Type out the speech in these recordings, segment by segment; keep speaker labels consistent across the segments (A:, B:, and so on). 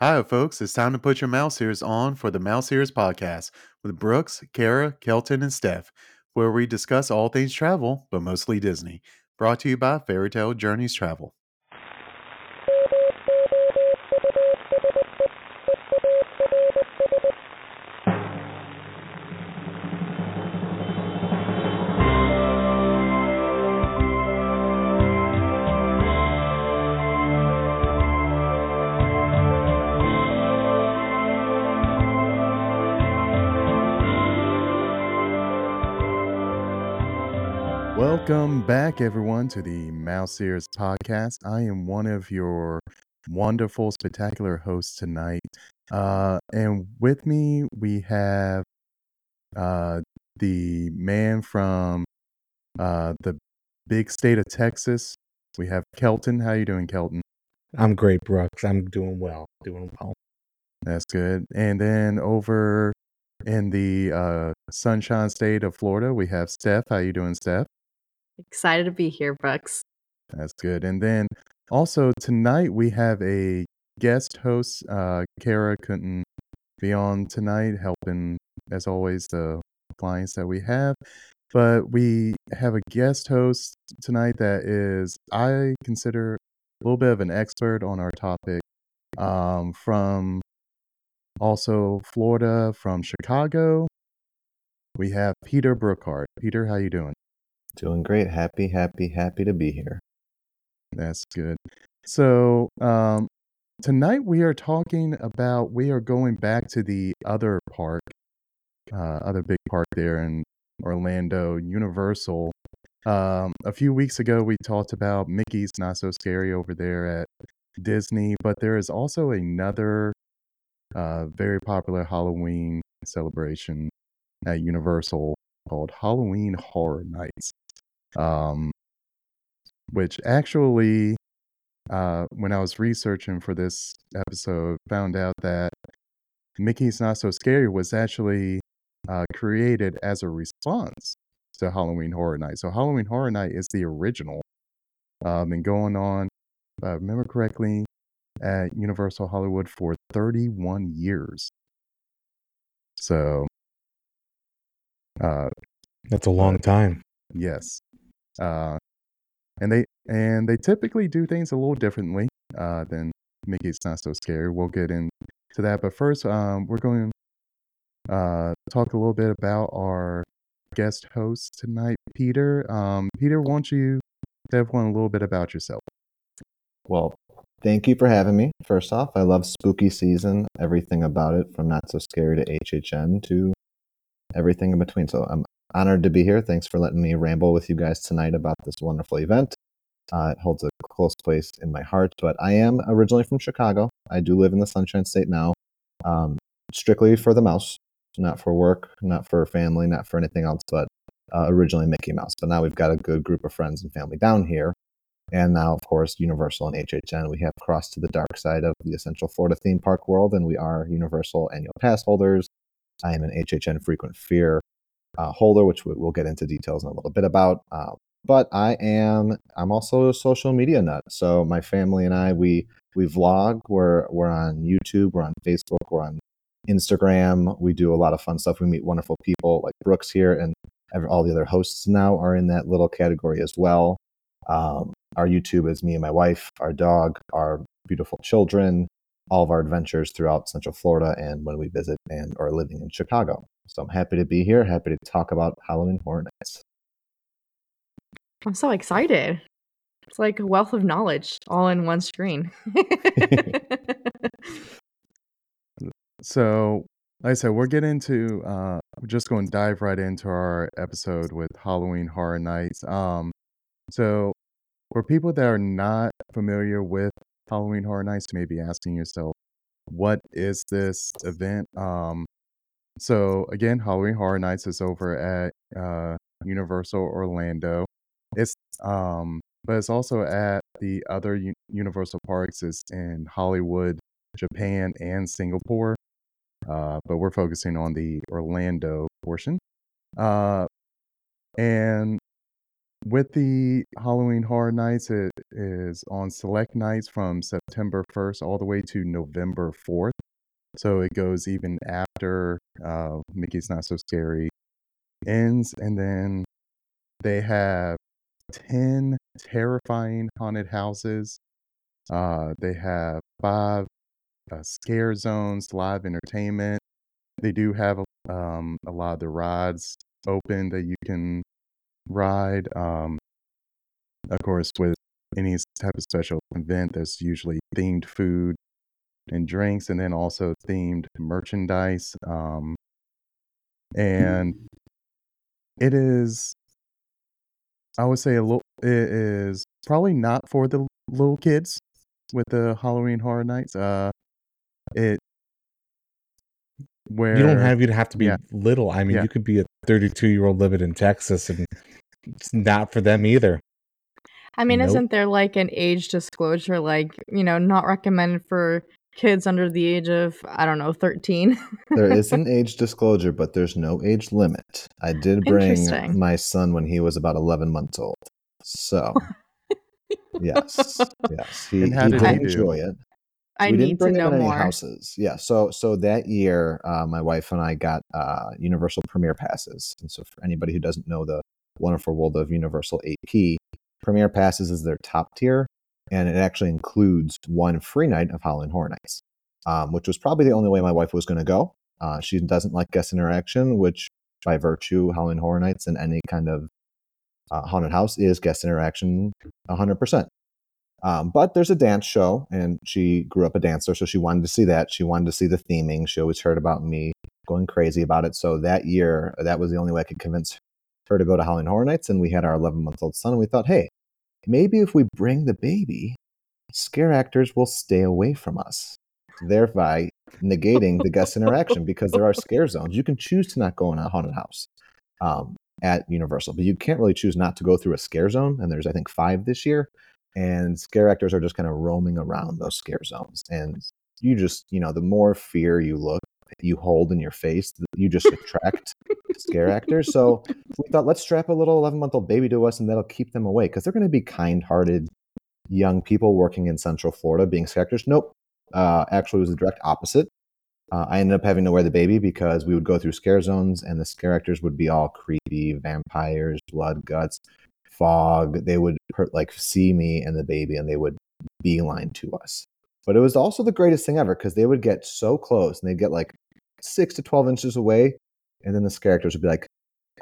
A: Hi, folks. It's time to put your mouse ears on for the Mouse Ears podcast with Brooks, Kara, Kelton, and Steph, where we discuss all things travel, but mostly Disney. Brought to you by Fairy Tale Journeys Travel. Back, everyone, to the Mouse Ears podcast. I am one of your wonderful, spectacular hosts tonight. Uh, and with me, we have uh, the man from uh, the big state of Texas. We have Kelton. How you doing, Kelton?
B: I'm great, Brooks. I'm doing well. Doing well.
A: That's good. And then over in the uh, sunshine state of Florida, we have Steph. How you doing, Steph?
C: Excited to be here, Brooks.
A: That's good. And then also tonight we have a guest host. Uh, Kara couldn't be on tonight, helping as always the clients that we have. But we have a guest host tonight that is, I consider, a little bit of an expert on our topic. Um, from also Florida, from Chicago, we have Peter Brookhart. Peter, how you doing?
D: Doing great. Happy, happy, happy to be here.
A: That's good. So, um, tonight we are talking about, we are going back to the other park, uh, other big park there in Orlando, Universal. Um, a few weeks ago, we talked about Mickey's Not So Scary over there at Disney, but there is also another uh, very popular Halloween celebration at Universal called Halloween Horror Nights um, which actually, uh, when I was researching for this episode, found out that Mickey's Not So Scary was actually uh, created as a response to Halloween Horror Night. So Halloween Horror Night is the original, um, and going on, if I remember correctly, at Universal Hollywood for 31 years. So, uh,
B: That's a long time.
A: yes, uh, and they and they typically do things a little differently uh, than Mickey's Not So Scary. We'll get into that, but first, um, we're going to uh, talk a little bit about our guest host tonight, Peter. Um, Peter, why don't you tell everyone a little bit about yourself?
D: Well, thank you for having me. First off, I love spooky season, everything about it, from Not So Scary to HHN to everything in between. So I'm honored to be here. Thanks for letting me ramble with you guys tonight about this wonderful event. Uh, it holds a close place in my heart, but I am originally from Chicago. I do live in the Sunshine State now, um, strictly for the mouse, not for work, not for family, not for anything else, but uh, originally Mickey Mouse. But now we've got a good group of friends and family down here. And now, of course, Universal and HHN, we have crossed to the dark side of the essential Florida theme park world, and we are Universal annual pass holders. I am an HHN frequent fear uh, holder, which we, will get into details in a little bit about. Uh, but I am I'm also a social media nut. So my family and I we we vlog. We're we're on YouTube. We're on Facebook. We're on Instagram. We do a lot of fun stuff. We meet wonderful people like Brooks here, and all the other hosts now are in that little category as well. Um, our YouTube is me and my wife, our dog, our beautiful children, all of our adventures throughout Central Florida, and when we visit and are living in Chicago. So I'm happy to be here, happy to talk about Halloween Horror Nights.
C: I'm so excited. It's like a wealth of knowledge all in one screen.
A: so, like I said, we're getting to uh, we're just going to dive right into our episode with Halloween Horror Nights. Um, so, for people that are not familiar with Halloween Horror Nights, you may be asking yourself, what is this event? Um, so again, Halloween Horror Nights is over at uh, Universal Orlando. It's um, but it's also at the other U- Universal parks. It's in Hollywood, Japan, and Singapore. Uh, but we're focusing on the Orlando portion. Uh, and with the Halloween Horror Nights, it is on select nights from September 1st all the way to November 4th. So it goes even after uh, Mickey's Not So Scary ends. And then they have 10 terrifying haunted houses. Uh, they have five uh, scare zones, live entertainment. They do have um, a lot of the rides open that you can ride. Um, of course, with any type of special event, there's usually themed food and drinks, and then also themed merchandise. Um, and it is, I would say, a little. It is probably not for the little kids with the Halloween Horror Nights. Uh, it where
B: You don't have you'd have to be
A: Yeah.
B: little. I mean,
A: Yeah.
B: you could be a 32 year old living in Texas, and it's not for them either.
C: I mean,
B: Nope.
C: isn't there like an age disclosure, like, you know, not recommended for kids under the age of, I don't know, 13?
D: There is an age disclosure, but there's no age limit. I did bring my son when he was about 11 months old. So, yes, yes, he,
A: And
D: he
A: did
D: did
A: he do?
D: enjoy it.
C: I
D: we
C: need
D: didn't bring
C: to know
D: any
C: more.
D: houses. Yeah. So so that year, uh, my wife and I got uh, Universal Premier passes. And so for anybody who doesn't know the wonderful world of Universal AP, Premier passes is their top tier, and it actually includes one free night of Halloween Horror Nights, um, which was probably the only way my wife was going to go. Uh, she doesn't like guest interaction, which by virtue, Halloween Horror Nights and any kind of uh, haunted house is guest interaction 100%. Um, but there's a dance show, and she grew up a dancer, so she wanted to see that. She wanted to see the theming. She always heard about me going crazy about it. So that year, that was the only way I could convince her to go to Halloween Horror Nights. And we had our 11 month old son, and we thought, hey, maybe if we bring the baby, scare actors will stay away from us, thereby negating the guest interaction because there are scare zones. You can choose to not go in a haunted house um, at Universal, but you can't really choose not to go through a scare zone. And there's, I think, five this year and scare actors are just kind of roaming around those scare zones and you just you know the more fear you look you hold in your face you just attract scare actors. So we thought let's strap a little 11 month old baby to us and that'll keep them away because they're going to be kind hearted young people working in central florida being scare actors. Nope. Uh, actually it was the direct opposite. Uh, i ended up having to wear the baby because we would go through scare zones and the scare actors would be all creepy vampires blood guts fog they would hurt, like see me and the baby and they would beeline to us but it was also the greatest thing ever because they would get so close and they'd get like six to 12 inches away and then the characters would be like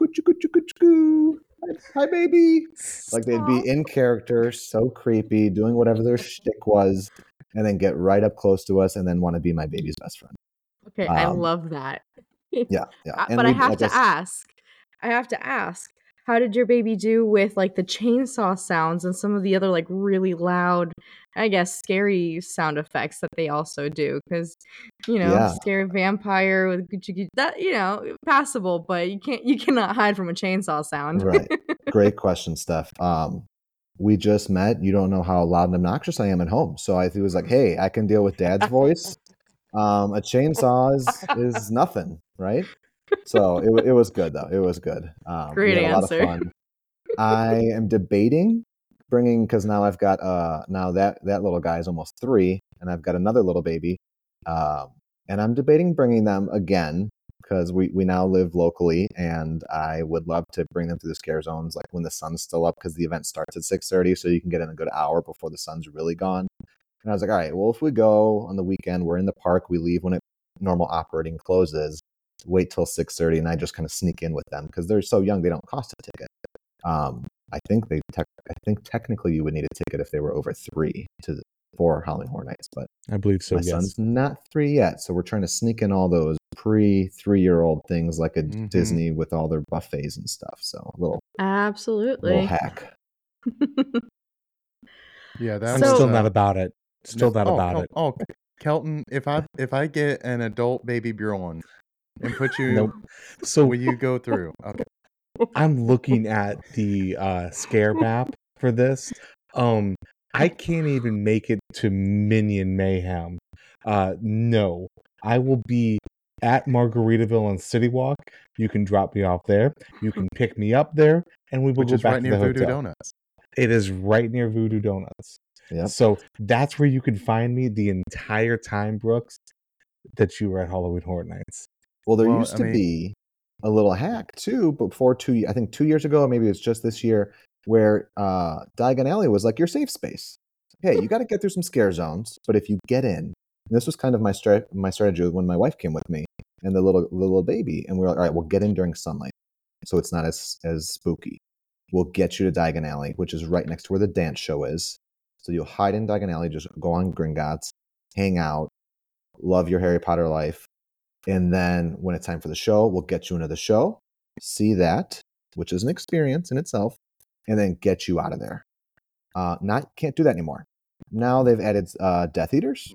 D: "Coochie, coochie, coochie, coo. hi, hi baby like they'd be in character so creepy doing whatever their shtick was and then get right up close to us and then want to be my baby's best friend
C: Okay, I
D: Um,
C: love that.
D: yeah yeah
C: Uh,
D: And
C: but I have
D: like
C: to ask. I have to ask. How did your baby do with like the chainsaw sounds and some of the other like really loud, I guess, scary sound effects that they also do? Because you know,
D: Yeah.
C: scary vampire with that you know passable, but you can't you cannot hide from a chainsaw sound.
D: Right. Great question, Steph. Um, we just met. You don't know how loud and obnoxious I am at home. So I was like, hey, I can deal with dad's voice. Um, a chainsaw is, is nothing, right? So it, it was good, though. It was good. Um,
C: Great
D: we had a lot
C: answer.
D: of fun. I am debating bringing because now I've got uh now that that little guy is almost three, and I've got another little baby, um, and I'm debating bringing them again because we we now live locally, and I would love to bring them through the scare zones like when the sun's still up because the event starts at six thirty, so you can get in a good hour before the sun's really gone. And I was like, all right, well, if we go on the weekend, we're in the park, we leave when it normal operating closes, wait till six thirty, and I just kind of sneak in with them because they're so young, they don't cost a ticket. Um, I think they, tech I think technically you would need a ticket if they were over three to for Halloween Horror Nights, but
B: I believe so.
D: my
B: yes.
D: son's not three yet, so we're trying to sneak in all those pre three year old things like a
A: Mhm.
D: Disney with all their buffets and stuff. So a little little
C: Absolutely.
D: hack.
A: Yeah, that
B: I'm
C: So-
B: still
A: uh,
B: not about it. Still
A: no-
B: not
A: oh,
B: about
A: oh,
B: it.
A: Oh, Kelton, if I if I get an adult baby Bjorn and put you,
B: Nope. So
A: will you go through? Okay.
B: I'm looking at the uh, scare map for this. Um, I can't even make it to Minion Mayhem. Uh, no, I will be at Margaritaville and City Walk. You can drop me off there. You can pick me up there, and we will
A: Which
B: go back
A: right
B: to
A: near
B: the
A: Voodoo
B: hotel.
A: Donuts.
B: It is right near Voodoo Donuts.
D: Yep.
B: So that's where you can find me the entire time, Brooks, that you were at Halloween Horror Nights.
D: Well, there
A: Well,
D: used
A: I
D: to
A: mean-
D: be a little hack too, but before two. I think two years ago, maybe it's just this year, where uh, Diagon Alley was like your safe space. Hey, you got to get through some scare zones, but if you get in, and this was kind of my strat- my strategy when my wife came with me and the little little baby, and we were like, all right, we'll get in during sunlight, so it's not as as spooky. We'll get you to Diagon Alley, which is right next to where the dance show is. So you'll hide in Diagon Alley, just go on Gringotts, hang out, love your Harry Potter life, and then when it's time for the show, we'll get you into the show, see that, which is an experience in itself, and then get you out of there. Uh, not can't do that anymore. Now they've added uh, Death Eaters.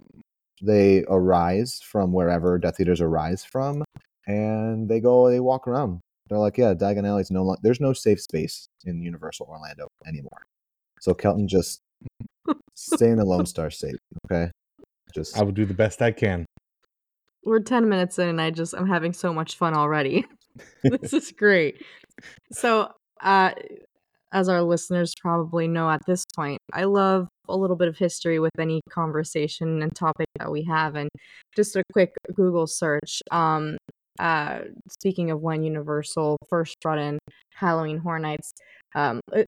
D: They arise from wherever Death Eaters arise from, and they go. They walk around. They're like, yeah, Diagon Alley's no. lo- There's no safe space in Universal Orlando anymore. So Kelton, just stay in the Lone Star State, okay? Just
B: I will do the best I can.
C: We're 10 minutes in and I just I'm having so much fun already. this is great. So, uh as our listeners probably know at this point, I love a little bit of history with any conversation and topic that we have and just a quick Google search um uh speaking of when Universal first brought in Halloween Horror Nights um it,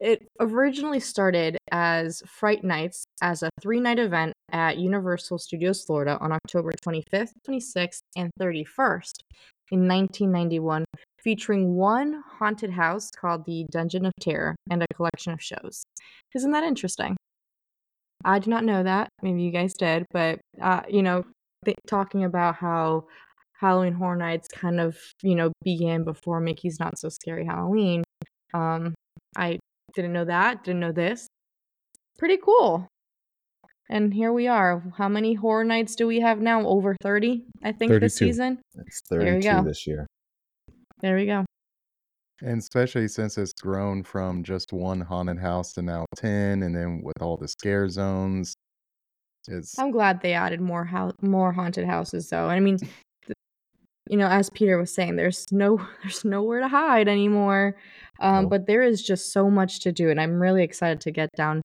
C: it originally started as Fright Nights as a three night event at Universal Studios Florida on October 25th, 26th, and 31st in 1991, featuring one haunted house called the Dungeon of Terror and a collection of shows. Isn't that interesting? I did not know that. Maybe you guys did, but uh, you know, th- talking about how Halloween Horror Nights kind of you know began before Mickey's Not So Scary Halloween. Um, I didn't know that. Didn't know this. Pretty cool. And here we are. How many horror nights do we have now? Over 30, I think, this
B: 32.
C: season.
D: it's
C: There you
D: 32
C: go.
D: this year.
C: There we go.
A: And especially since it's grown from just one haunted house to now 10, and then with all the scare zones, it's
C: I'm glad they added more hou- more haunted houses though. I mean, th- you know, as Peter was saying, there's no there's nowhere to hide anymore. Um,
D: Nope.
C: but there is just so much to do, and I'm really excited to get down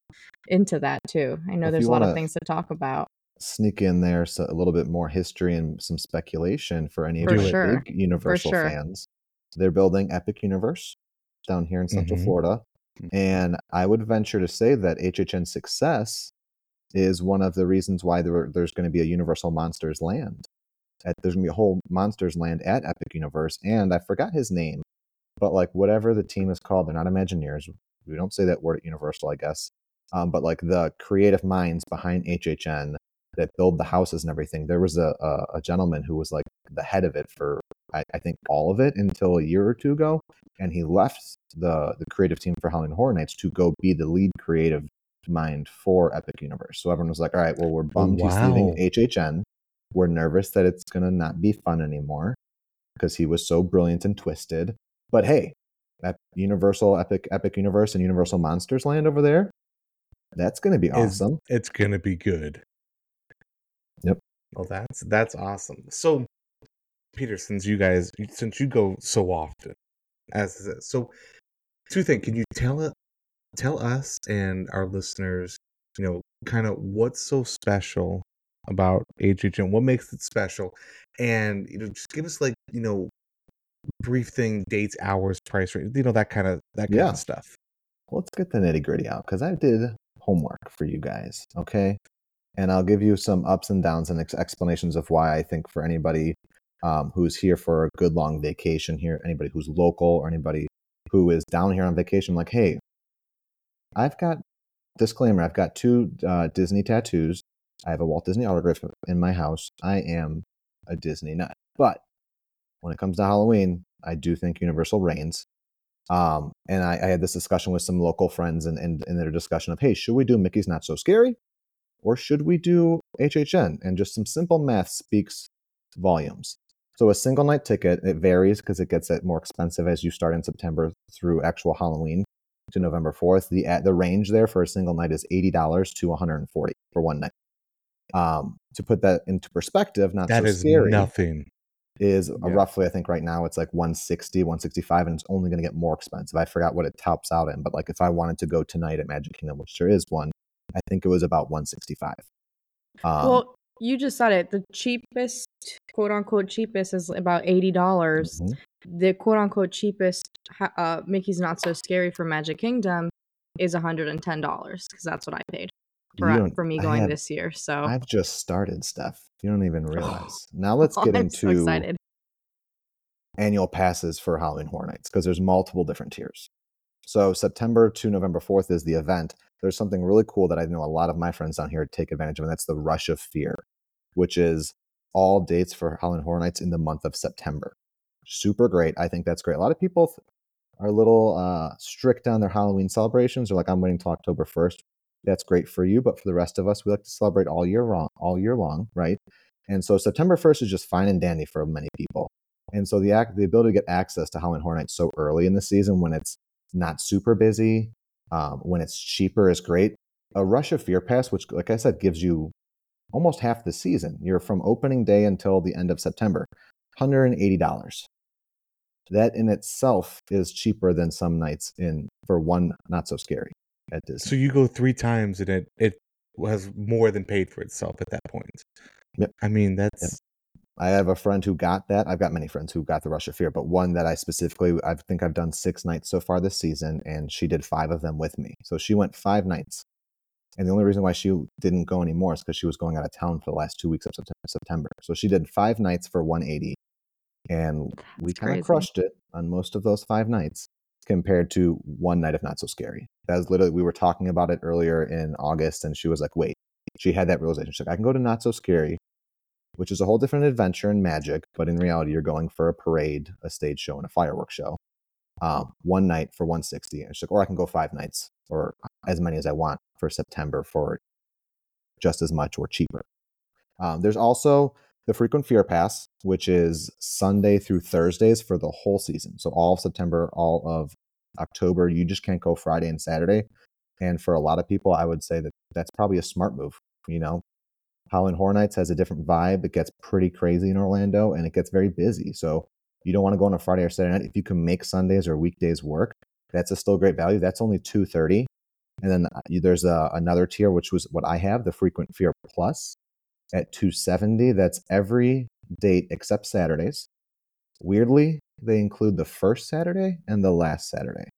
C: into that too. I know
D: If
C: there's a lot of things to talk about.
D: sneak in there so a little bit more history and some speculation for any
C: For
D: of the
C: sure.
D: big Universal
C: sure.
D: fans. They're building Epic Universe down here in Central
B: Mhm.
D: Florida.
A: Mhm.
D: And I would venture to say that HHN success is one of the reasons why there, there's going to be a Universal Monsters Land. At, there's to be a whole Monsters Land at Epic Universe. And I forgot his name, but like whatever the team is called, they're not Imagineers. We don't say that word at Universal, I guess. Um, but like the creative minds behind HHN that build the houses and everything. There was a, a, a gentleman who was like the head of it for I, I think all of it until a year or two ago, and he left the the creative team for Halloween Horror Nights to go be the lead creative mind for Epic Universe. So everyone was like, "All right, well, we're bummed he's
B: wow.
D: leaving HHN. We're nervous that it's gonna not be fun anymore because he was so brilliant and twisted. But hey, Ep- Universal Epic Epic Universe and Universal Monsters Land over there, that's gonna be awesome.
B: It's gonna be good.
D: Yep.
B: Well, that's that's awesome. So, Peter, since you guys, since you go so often, as so two things. Can you tell tell us and our listeners, you know, kind of what's so special about HHN? What makes it special? And you know, just give us like you know, brief thing, dates, hours, price rate, you know, that kind of that kind
D: Yeah.
B: of stuff.
D: let's get the nitty gritty out because I did homework for you guys, okay? And I'll give you some ups and downs and ex- explanations of why I think for anybody um, who's here for a good long vacation here, anybody who's local or anybody who is down here on vacation, like, hey, I've got disclaimer, I've got two uh, Disney tattoos. I have a Walt Disney autograph in my house. I am a Disney nut. But when it comes to Halloween, I do think Universal reigns. Um, and I, I had this discussion with some local friends and in, their discussion of, hey, should we do Mickey's Not So Scary or should we do HHN? And just some simple math speaks volumes. So a single night ticket, it varies because it gets more expensive as you start in September through actual Halloween to November 4th. The the range there for a single night is $80 to 140 for one night. Um, to put that into perspective, not
B: That
D: so
B: is
D: scary.
B: nothing.
D: is
A: Yeah.
D: roughly I think right now it's like 160, 165 and it's only going to get more expensive. I forgot what it tops out in, but like if I wanted to go tonight at Magic Kingdom, which there is one, I think it was about 165. Um,
C: well, you just said it. The cheapest, quote unquote, cheapest is about eighty dollars.
D: mhm.
C: The quote unquote cheapest uh, Mickey's Not So Scary for Magic Kingdom is hundred and ten dollars because that's what I paid for for me going
D: have-
C: this year. So
D: I've just started, stuff. You don't even realize. now let's get
C: I'm
D: into
C: so
D: annual passes for Halloween Horror Nights because there's multiple different tiers. So September to November 4th is the event. There's something really cool that I know a lot of my friends down here take advantage of, and that's the Rush of Fear, which is all dates for Halloween Horror Nights in the month of September. Super great. I think that's great. A lot of people th- are a little uh, strict on their Halloween celebrations. They're like, I'm waiting till October 1st. That's great for you, but for the rest of us, we like to celebrate all year long, all year long, right? And so September 1st is just fine and dandy for many people. And so the act, the ability to get access to Halloween Horror Nights so early in the season when it's not super busy, um, when it's cheaper is great. A Rush of Fear Pass, which, like I said, gives you almost half the season. You're from opening day until the end of September, $180. That in itself is cheaper than some nights in for one not so scary at Disney.
B: so you go three times and it it has more than paid for itself at that point.
D: Yep.
B: I mean that's
D: I have a friend who got that. I've got many friends who got the Rush of Fear, but one that I specifically, I think I've done six nights so far this season, and she did five of them with me. So she went five nights. And the only reason why she didn't go anymore is because she was going out of town for the last two weeks of September. So she did five nights for 180, and we kind of crushed it on most of those five nights compared to one night of Not So Scary. That was literally, we were talking about it earlier in August, and she was like, wait, she had that realization. She's like, I can go to Not So Scary which is a whole different adventure and magic. But in reality, you're going for a parade, a stage show, and a fireworks show. Um, one night for 160, and she's like, or I can go five nights or as many as I want for September for just as much or cheaper. Um, there's also the frequent fear pass, which is Sunday through Thursdays for the whole season. So all of September, all of October, you just can't go Friday and Saturday. And for a lot of people, I would say that that's probably a smart move. You know, Halloween Horror Nights has a different vibe. It gets pretty crazy in Orlando and it gets very busy. So you don't want to go on a Friday or Saturday night. If you can make Sundays or weekdays work, that's a still great value. That's only two thirty. And then uh, there's a, another tier, which was what I have, the Frequent Fear Plus, at two seventy. That's every date except Saturdays. Weirdly, they include the first Saturday and the last Saturday.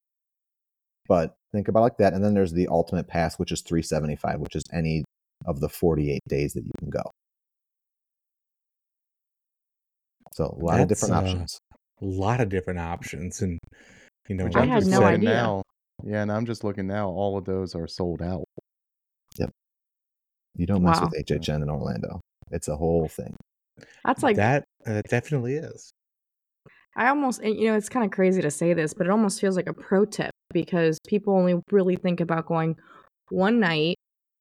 D: But think about it like that. And then there's the Ultimate Pass, which is three seventy five, which is any of the 48 days that you can go. So a lot of
B: That's,
D: different
B: uh,
D: options.
B: a lot of different options and you know
C: I
A: I'm
C: had
A: just
C: no
A: looking
C: idea.
A: now. Yeah, and I'm just looking now. All of those are sold out. Yep.
D: You don't mess
C: Wow.
D: with HHN in Orlando. It's a whole thing.
C: That's like
B: that uh, definitely is.
C: I almost, you know, it's kind of crazy to say this, but it almost feels like a pro tip because people only really think about going one night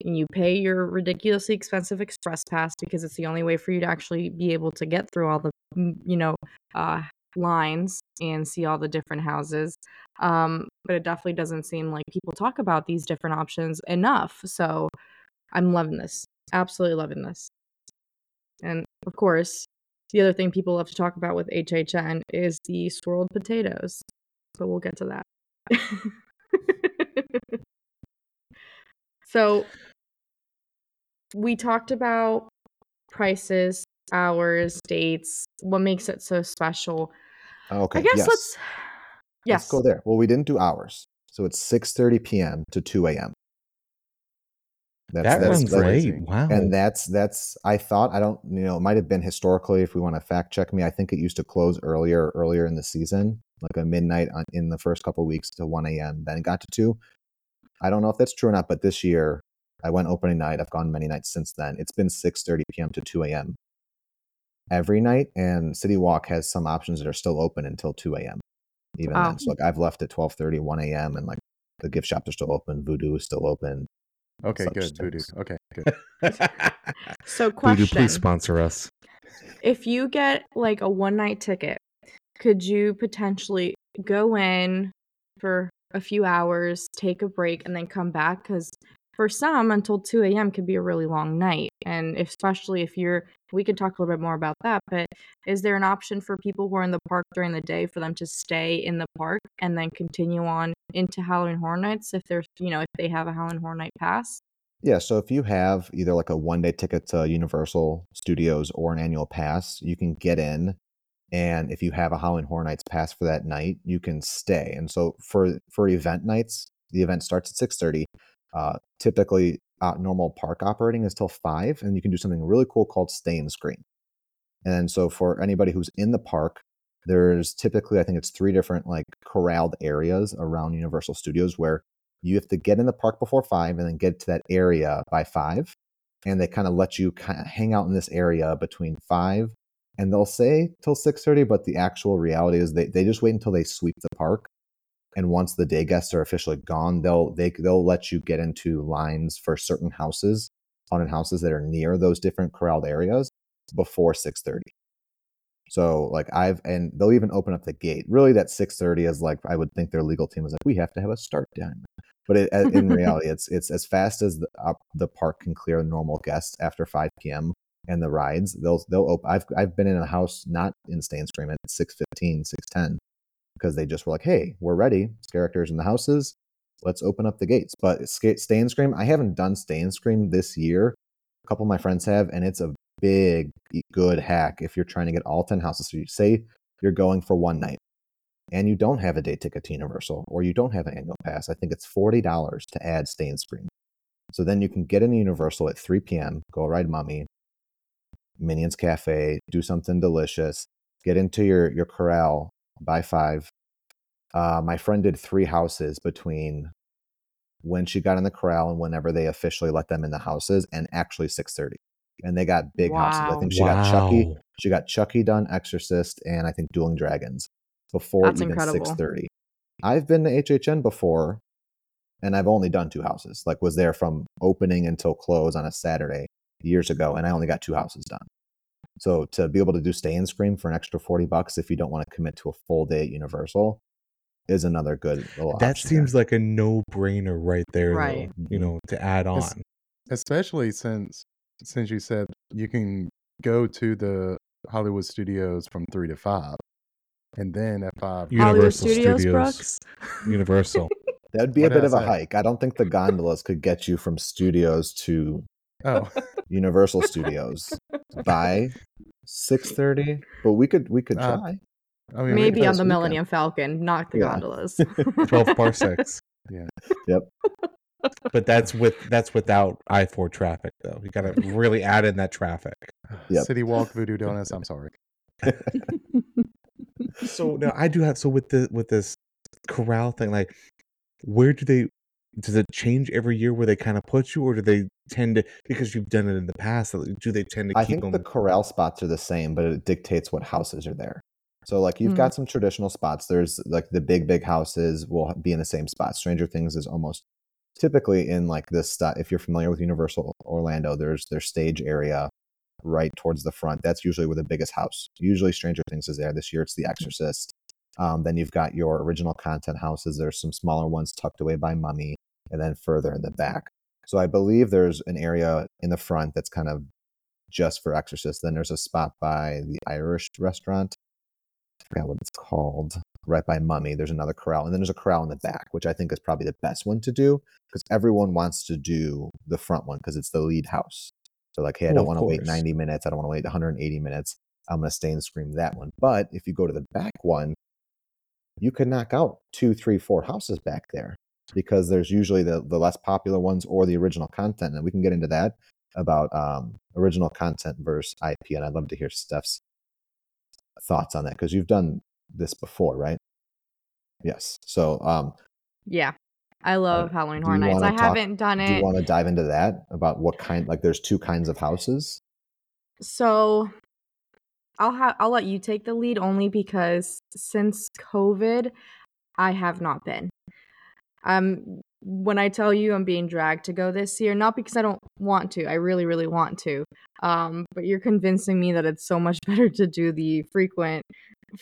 C: and you pay your ridiculously expensive express pass because it's the only way for you to actually be able to get through all the, mm, you know, uh, lines and see all the different houses. Um, but it definitely doesn't seem like people talk about these different options enough. So I'm loving this. Absolutely loving this. And of course, the other thing people love to talk about with HHN is the swirled potatoes. But we'll get to that. so we talked about prices, hours, dates, what makes it so special.
D: Okay.
C: I guess
D: yes.
C: let's Yes.
D: Let's go there. Well, we didn't do hours. So it's 6:30 p.m. to 2 a.m. That's,
B: that
D: that's,
B: runs
A: crazy.
B: late. Wow.
D: and that's that's I thought I don't you know it might have been historically if we want to fact check me I think it used to close earlier earlier in the season like a midnight on, in the first couple weeks to 1 a.m. then it got to 2 I don't know if that's true or not but this year I went opening night I've gone many nights since then it's been 6:30 p.m. to 2 a.m. every night and City Walk has some options that are still open until 2 a.m. even
C: Wow.
D: then so like I've left at 12:30 1 a.m. and like the gift shops are still open Voodoo is still open
A: Okay,
D: Such
A: good. Voodoo. Okay, good.
C: so
B: Voodoo,
C: question.
B: please sponsor us.
C: if you get like a one night ticket, could you potentially go in for a few hours, take a break, and then come back? Because for some until 2 a.m. could be a really long night. And especially if you're, we could talk a little bit more about that, but is there an option for people who are in the park during the day for them to stay in the park and then continue on into Halloween Horror Nights if there's, you know, if they have a Halloween Horror Night pass?
D: Yeah, so if you have either like a one day ticket to Universal Studios or an annual pass, you can get in. And if you have a Halloween Horror Nights pass for that night, you can stay. And so for for event nights, the event starts at six thirty. Uh, typically, uh, normal park operating is till five, and you can do something really cool called stay and scream. And so for anybody who's in the park, there's typically I think it's three different like corralled areas around Universal Studios where you have to get in the park before five and then get to that area by five. And they kind of let you kind of hang out in this area between five and they'll say till 6.30 but the actual reality is they, they just wait until they sweep the park and once the day guests are officially gone they'll they, they'll let you get into lines for certain houses haunted houses that are near those different corralled areas before 6.30 so like i've and they'll even open up the gate. Really that 6.30 is like i would think their legal team is like we have to have a start time. But it, in reality it's it's as fast as the, uh, the park can clear normal guests after 5 p.m and the rides they'll they'll open i've i've been in a house not in stay and scream at 615 610 because they just were like hey we're ready. Characters in the houses. Let's open up the gates. But stay and scream i haven't done stay and scream this year. A couple of my friends have and it's a big good hack if you're trying to get all 10 houses. So you say you're going for one night and you don't have a day ticket to universal or you don't have an annual pass i think it's $40 to add stay and scream. So then you can get in universal at 3 p.m go ride mummy Minions Cafe, do something delicious, get into your your corral by five. Uh, my friend did three houses between when she got in the corral and whenever they officially let them in the houses, and actually six thirty. And they got big wow. houses. I think she wow. got Chucky. She got Chucky done, Exorcist, and I think Dueling Dragons before That's even six thirty. I've been to HHN before, and I've only done two houses. Like was there from opening until close on a Saturday years ago, and I only got two houses done. So to be able to do stay and scream for an extra 40 bucks if you don't want to commit to a full day at Universal is another good
B: That seems there. like a no-brainer right there right. Though, you know, to add on.
A: Especially since since you said you can go to the Hollywood studios from 3 to 5 and then at 5
C: Universal Studios, Studios
B: Universal.
D: That'd be what a bit of a hike. I don't think the gondolas could get you from studios to
A: Oh,
D: Universal Studios by six thirty. But we could we could uh, try.
C: Uh, I mean, Maybe on the Millennium Falcon, not the yeah. gondolas.
B: Twelve parsecs.
A: Yeah.
D: Yep.
B: But that's with that's without I four traffic though. You gotta really add in that traffic.
A: Yep. City Walk Voodoo Donuts. I'm sorry.
B: so now I do have so with the with this corral thing, like where do they does it change every year where they kind of put you, or do they tend to because you've done it in the past? Do they tend to?
D: I think them? the corral spots are the same, but it dictates what houses are there. So like you've mm. got some traditional spots. There's like the big big houses will be in the same spot. Stranger Things is almost typically in like this stuff. If you're familiar with Universal Orlando, there's their stage area right towards the front. That's usually where the biggest house. Usually Stranger Things is there. This year it's The Exorcist. Um, then you've got your original content houses. There's some smaller ones tucked away by Mummy and then further in the back. So I believe there's an area in the front that's kind of just for Exorcist. Then there's a spot by the Irish restaurant. I forgot what it's called. Right by Mummy, there's another corral, and then there's a corral in the back, which I think is probably the best one to do because everyone wants to do the front one because it's the lead house. So like, hey, I don't want to wait 90 minutes. I don't want to wait 180 minutes. I'm going to stay and scream that one. But if you go to the back one, you could knock out two, three, four houses back there because there's usually the, the less popular ones or the original content. And we can get into that about um, original content versus IP. And I'd love to hear Steph's thoughts on that because you've done this before, right? Yes. So, um,
C: yeah, I love uh, Halloween Horror Nights. I talk, haven't done it.
D: Do you want to dive into that about what kind? Like, there's two kinds of houses.
C: So, I'll have I'll let you take the lead only because since COVID, I have not been. Um, when I tell you I'm being dragged to go this year, not because I don't want to, I really, really want to. Um, but you're convincing me that it's so much better to do the frequent,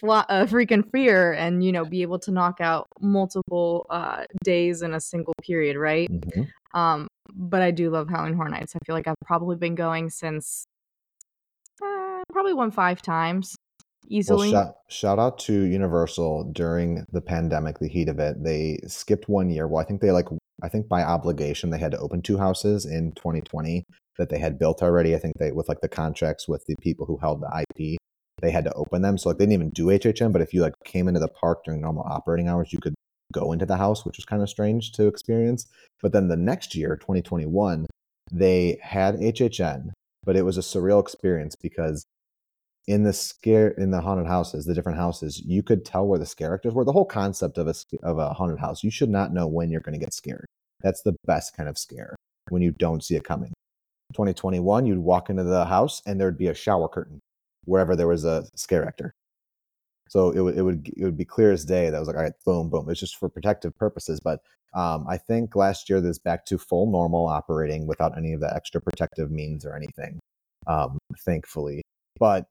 C: uh, freaking fear, and you know, be able to knock out multiple uh, days in a single period, right? Mm-hmm. Um, but I do love Halloween Horror Nights. I feel like I've probably been going since uh, probably won five times easily.
D: Well, shout, shout out to Universal during the pandemic, the heat of it. They skipped one year. Well, I think they like, I think by obligation, they had to open two houses in 2020 that they had built already. I think they, with like the contracts with the people who held the IP, they had to open them. So like they didn't even do HHN, but if you like came into the park during normal operating hours, you could go into the house, which was kind of strange to experience. But then the next year, 2021, they had HHN, but it was a surreal experience because in the scare in the haunted houses, the different houses, you could tell where the scare actors were. The whole concept of a of a haunted house, you should not know when you're going to get scared. That's the best kind of scare when you don't see it coming. 2021, you'd walk into the house and there'd be a shower curtain wherever there was a scare actor. So it would it would it would be clear as day. That was like all right, boom, boom. It's just for protective purposes. But um, I think last year this back to full normal operating without any of the extra protective means or anything. Um, thankfully, but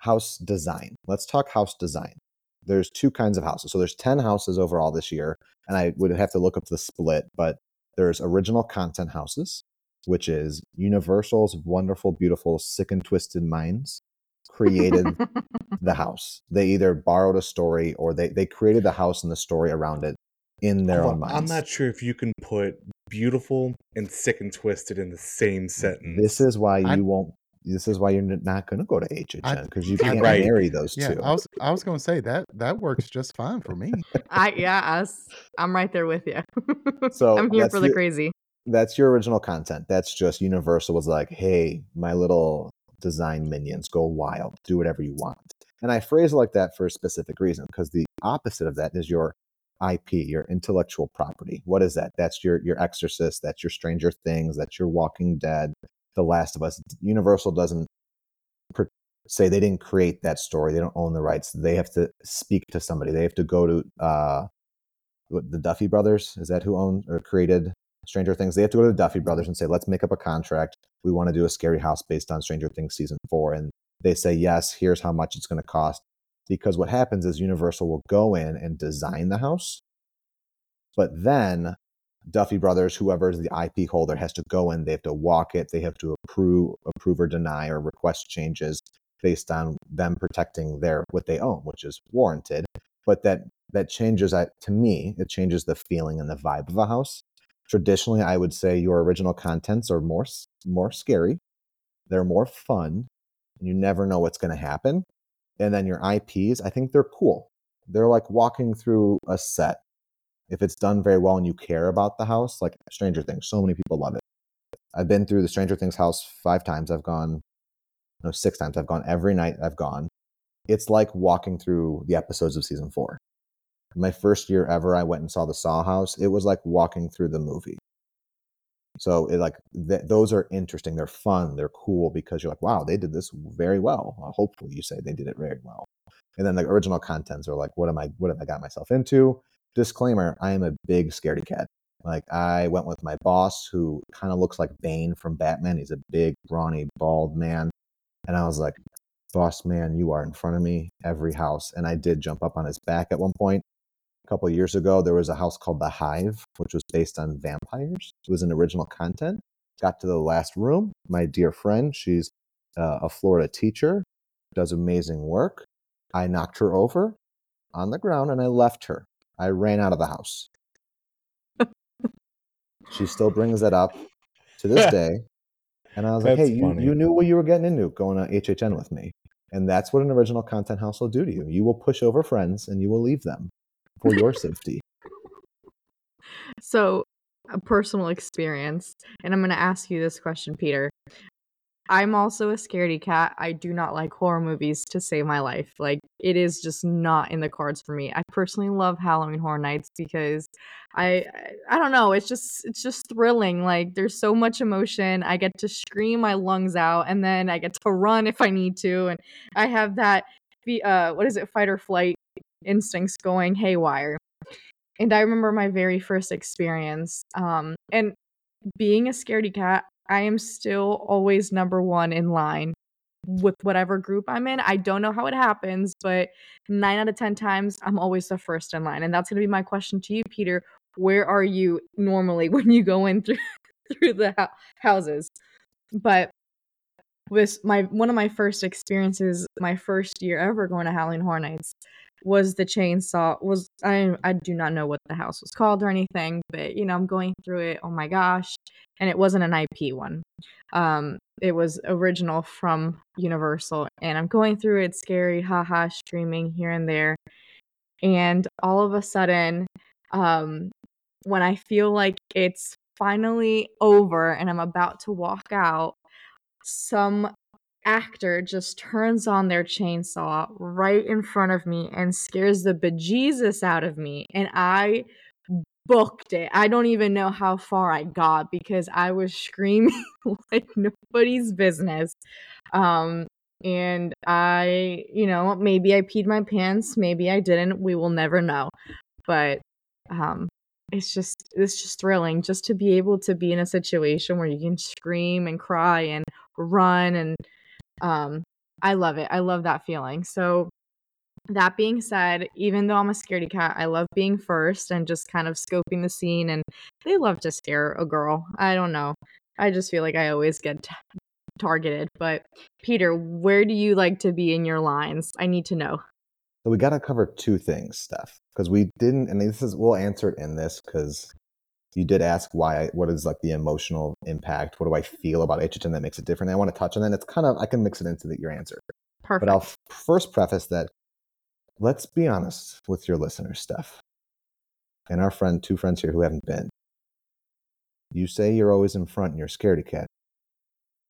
D: house design. Let's talk house design. There's two kinds of houses. So there's 10 houses overall this year, and I would have to look up the split, but there's original content houses, which is Universal's wonderful, beautiful, sick and twisted minds created the house. They either borrowed a story or they, they created the house and the story around it in their own minds.
B: I'm not sure if you can put beautiful and sick and twisted in the same sentence.
D: This is why you
A: I-
D: won't. This is why you're not going to go to HHN because you
A: I-
D: can't
B: Right.
D: marry those
A: Yeah,
D: two.
A: I was I was going to say that that works just fine for me.
C: I yeah, us. I'm right there with you.
D: So
C: I'm here for the
D: the-
C: crazy.
D: That's your original content. That's just Universal was like, hey, my little design minions, go wild, do whatever you want. And I phrase it like that for a specific reason because the opposite of that is your IP, your intellectual property. What is that? That's your your Exorcist. That's your Stranger Things. That's your Walking Dead. The Last of Us. Universal doesn't per- say they didn't create that story. They don't own the rights. They have to speak to somebody. They have to go to uh, the Duffer brothers. Is that who owned or created Stranger Things? They have to go to the Duffer brothers and say, "Let's make up a contract. We want to do a scary house based on Stranger Things season four. And they say, "Yes, here's how much it's going to cost." Because what happens is Universal will go in and design the house, but then Duffer Brothers, whoever is the IP holder, has to go in. They have to walk it. They have to approve, approve or deny, or request changes based on them protecting their what they own, which is warranted. But that that changes. I, to me, it changes the feeling and the vibe of a house. Traditionally, I would say your original contents are more more scary. They're more fun. You never know what's going to happen. And then your IPs, I think they're cool. They're like walking through a set if it's done very well and you care about the house, like Stranger Things, so many people love it. I've been through the Stranger Things house five times. I've gone, no, six times. I've gone every night. I've gone. It's like walking through the episodes of season four. My first year ever, I went and saw the Saw house. It was like walking through the movie. So it like th- those are interesting. They're fun. They're cool because you're like, wow, they did this very well. Well, hopefully, you say they did it very well. And then the original contents are like, what am I? What have I got myself into? disclaimer i am a big scaredy cat like i went with my boss who kind of looks like bane from batman he's a big brawny bald man and i was like boss man you are in front of me every house and i did jump up on his back at one point a couple of years ago there was a house called the hive which was based on vampires it was an original content got to the last room my dear friend she's uh, a florida teacher does amazing work i knocked her over on the ground and i left her I ran out of the house. she still brings that up to this day. And I was like, hey, you,
B: funny.
D: you knew what you were getting into going to HHN with me. And that's what an original content house will do to you. You will push over friends and you will leave them for your safety.
C: So, a personal experience, and I'm going to ask you this question, Peter. I'm also a scaredy cat. I do not like horror movies to save my life. Like, it is just not in the cards for me. I personally love Halloween Horror Nights because I, I, don't know. It's just, it's just thrilling. Like, there's so much emotion. I get to scream my lungs out, and then I get to run if I need to, and I have that, uh, what is it, fight or flight instincts going haywire and I remember my very first experience. Um, and being a scaredy cat, I am still always number one in line with whatever group I'm in. I don't know how it happens, but nine out of 10 times, I'm always the first in line. And that's going to be my question to you, Peter. Where are you normally when you go in through through the hou- houses. But was my one of my first experiences, my first year ever going to Halloween Horror Nights was the chainsaw was I I do not know what the house was called or anything, but you know, I'm going through it. Oh my gosh. And it wasn't an IP one. Um it was original from Universal and I'm going through it scary, haha, streaming here and there. And all of a sudden, um when I feel like it's finally over and I'm about to walk out, some actor just turns on their chainsaw right in front of me and scares the bejesus out of me. And I booked it. I don't even know how far I got because I was screaming like nobody's business. Um, and I, you know, maybe I peed my pants, maybe I didn't. We will never know. But um, it's just it's just thrilling just to be able to be in a situation where you can scream and cry and run and um I love it. I love that feeling. So that being said, even though I'm a scaredy cat, I love being first and just kind of scoping the scene and they love to scare a girl. I don't know. I just feel like I always get t- targeted. But Peter, where do you like to be in your lines? I need to know.
D: So we got to cover two things, Steph, because we didn't, and this is we'll answer it in this because you did ask why. What is like the emotional impact? What do I feel about HHN that makes it different? I want to touch on that. It's kind of I can mix it into the, your answer,
C: Perfect.
D: but I'll first preface that. Let's be honest with your listeners, Steph, and our friend, two friends here who haven't been. You say you're always in front and you're scared scaredy cat.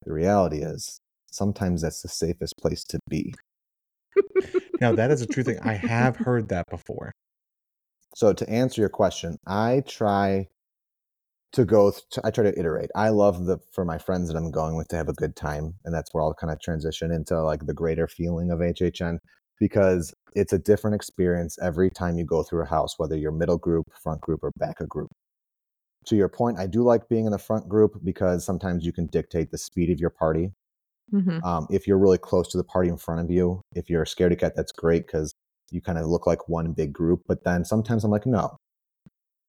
D: The reality is sometimes that's the safest place to be.
B: Now that is a true thing. I have heard that before.
D: So to answer your question, I try to go. Th- I try to iterate. I love the for my friends that I'm going with to have a good time, and that's where I'll kind of transition into like the greater feeling of HHN because it's a different experience every time you go through a house, whether you're middle group, front group, or back a group. To your point, I do like being in the front group because sometimes you can dictate the speed of your party.
C: Mhm.
D: Um, if you're really close to the party in front of you, if you're a scaredy cat, that's great because you kind of look like one big group. But then sometimes I'm like, no,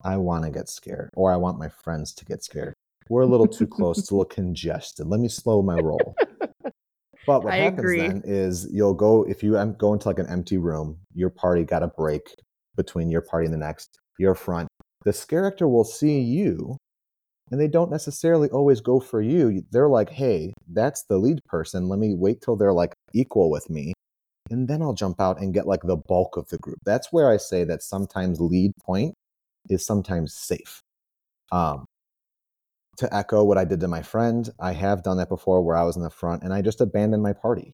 D: I want to get scared, or I want my friends to get scared. We're a little too close, it's a little congested. Let me slow my roll. But what
C: I
D: happens
C: agree.
D: then is you'll go if you go into like an empty room, your party got a break between your party and the next. Your front, the scare actor will see you, and they don't necessarily always go for you. They're like, "Hey, that's the lead person. Let me wait till they're like equal with me, and then I'll jump out and get like the bulk of the group." That's where I say that sometimes lead point is sometimes safe. Um, to echo what I did to my friend, I have done that before where I was in the front and I just abandoned my party.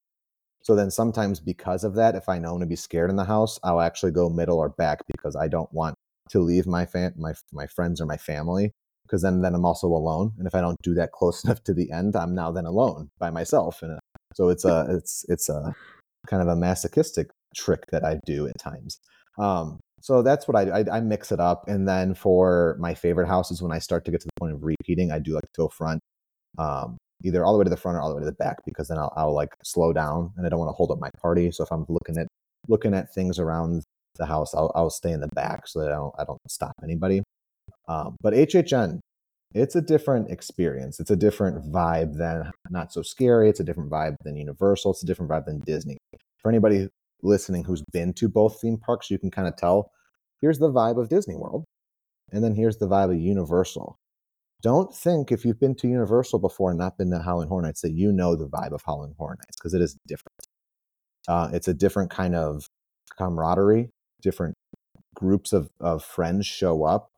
D: So then sometimes because of that, if I know I'm gonna be scared in the house, I'll actually go middle or back because I don't want to leave my fam- my my friends or my family because then then I'm also alone. And if I don't do that close enough to the end, I'm now then alone by myself. And so it's a it's it's a kind of a masochistic trick that I do at times. Um, so that's what I, I I mix it up, and then for my favorite houses, when I start to get to the point of repeating, I do like to go front, um, either all the way to the front or all the way to the back, because then I'll, I'll like slow down, and I don't want to hold up my party. So if I'm looking at looking at things around the house, I'll I'll stay in the back so that I don't I don't stop anybody. Um, but HHN, it's a different experience. It's a different vibe than not so scary. It's a different vibe than Universal. It's a different vibe than Disney. For anybody listening who's been to both theme parks, you can kind of tell here's the vibe of Disney World, and then here's the vibe of Universal. Don't think if you've been to Universal before and not been to Halloween Horror Nights that you know the vibe of Halloween Horror Nights because it is different. Uh, it's a different kind of camaraderie, different groups of, of friends show up,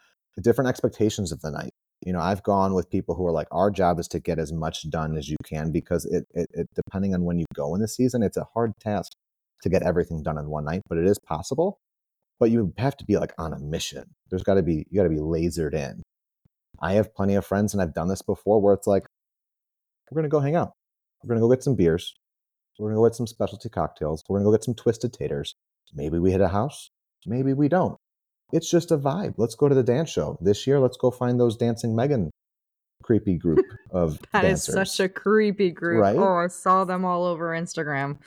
D: different expectations of the night. You know, I've gone with people who are like, our job is to get as much done as you can because it, it, it depending on when you go in the season, it's a hard task to get everything done in one night, but it is possible. But you have to be like on a mission. There's got to be you got to be lasered in. I have plenty of friends, and I've done this before, where it's like, we're gonna go hang out. We're gonna go get some beers. We're gonna go get some specialty cocktails. We're gonna go get some twisted taters. Maybe we hit a house. Maybe we don't. It's just a vibe. Let's go to the dance show this year. Let's go find those dancing Megan creepy group of
C: That is
D: dancers.
C: such a creepy group.
D: Right?
C: Oh, I saw them all over Instagram.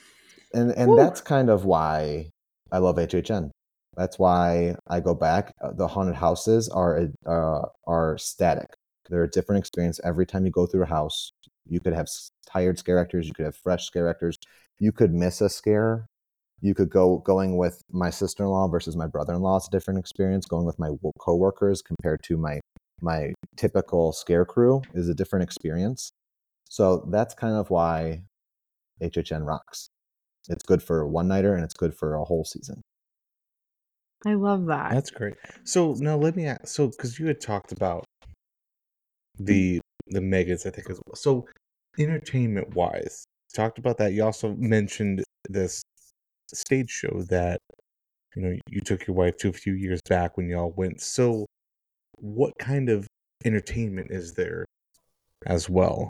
D: And and
C: Woo.
D: that's kind of why I love HHN. That's why I go back. Uh, The haunted houses are uh, are static. They're a different experience every time you go through a house. You could have tired scare actors, you could have fresh scare actors, you could miss a scare. You could go going with my sister-in-law versus my brother-in-law. It's a different experience. Going with my coworkers compared to my my typical scare crew is a different experience. So that's kind of why HHN rocks. It's good for a one nighter and it's good for a whole season.
C: I love that.
B: That's great. So now let me ask. So because you had talked about the the megas, I think as well. So entertainment wise, talked about that. You also mentioned this stage show that you know you took your wife to a few years back when y'all went. So what kind of entertainment is there as well?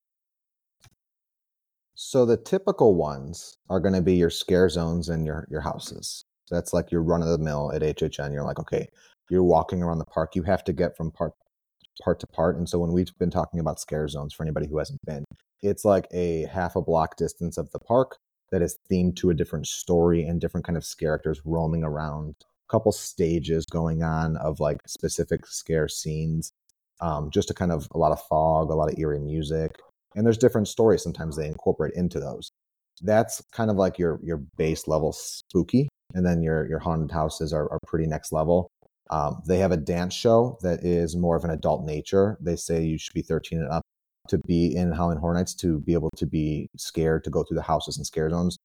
D: So the typical ones are going to be your scare zones and your your houses. So that's like your run of the mill at HHN. You're like, okay, you're walking around the park. You have to get from part part to part. And so when we've been talking about scare zones for anybody who hasn't been, it's like a half a block distance of the park that is themed to a different story and different kind of characters roaming around. A couple stages going on of like specific scare scenes. Um, just a kind of a lot of fog, a lot of eerie music and there's different stories sometimes they incorporate into those that's kind of like your your base level spooky and then your your haunted houses are, are pretty next level um, they have a dance show that is more of an adult nature they say you should be 13 and up to be in Halloween Horror Nights to be able to be scared to go through the houses and scare zones.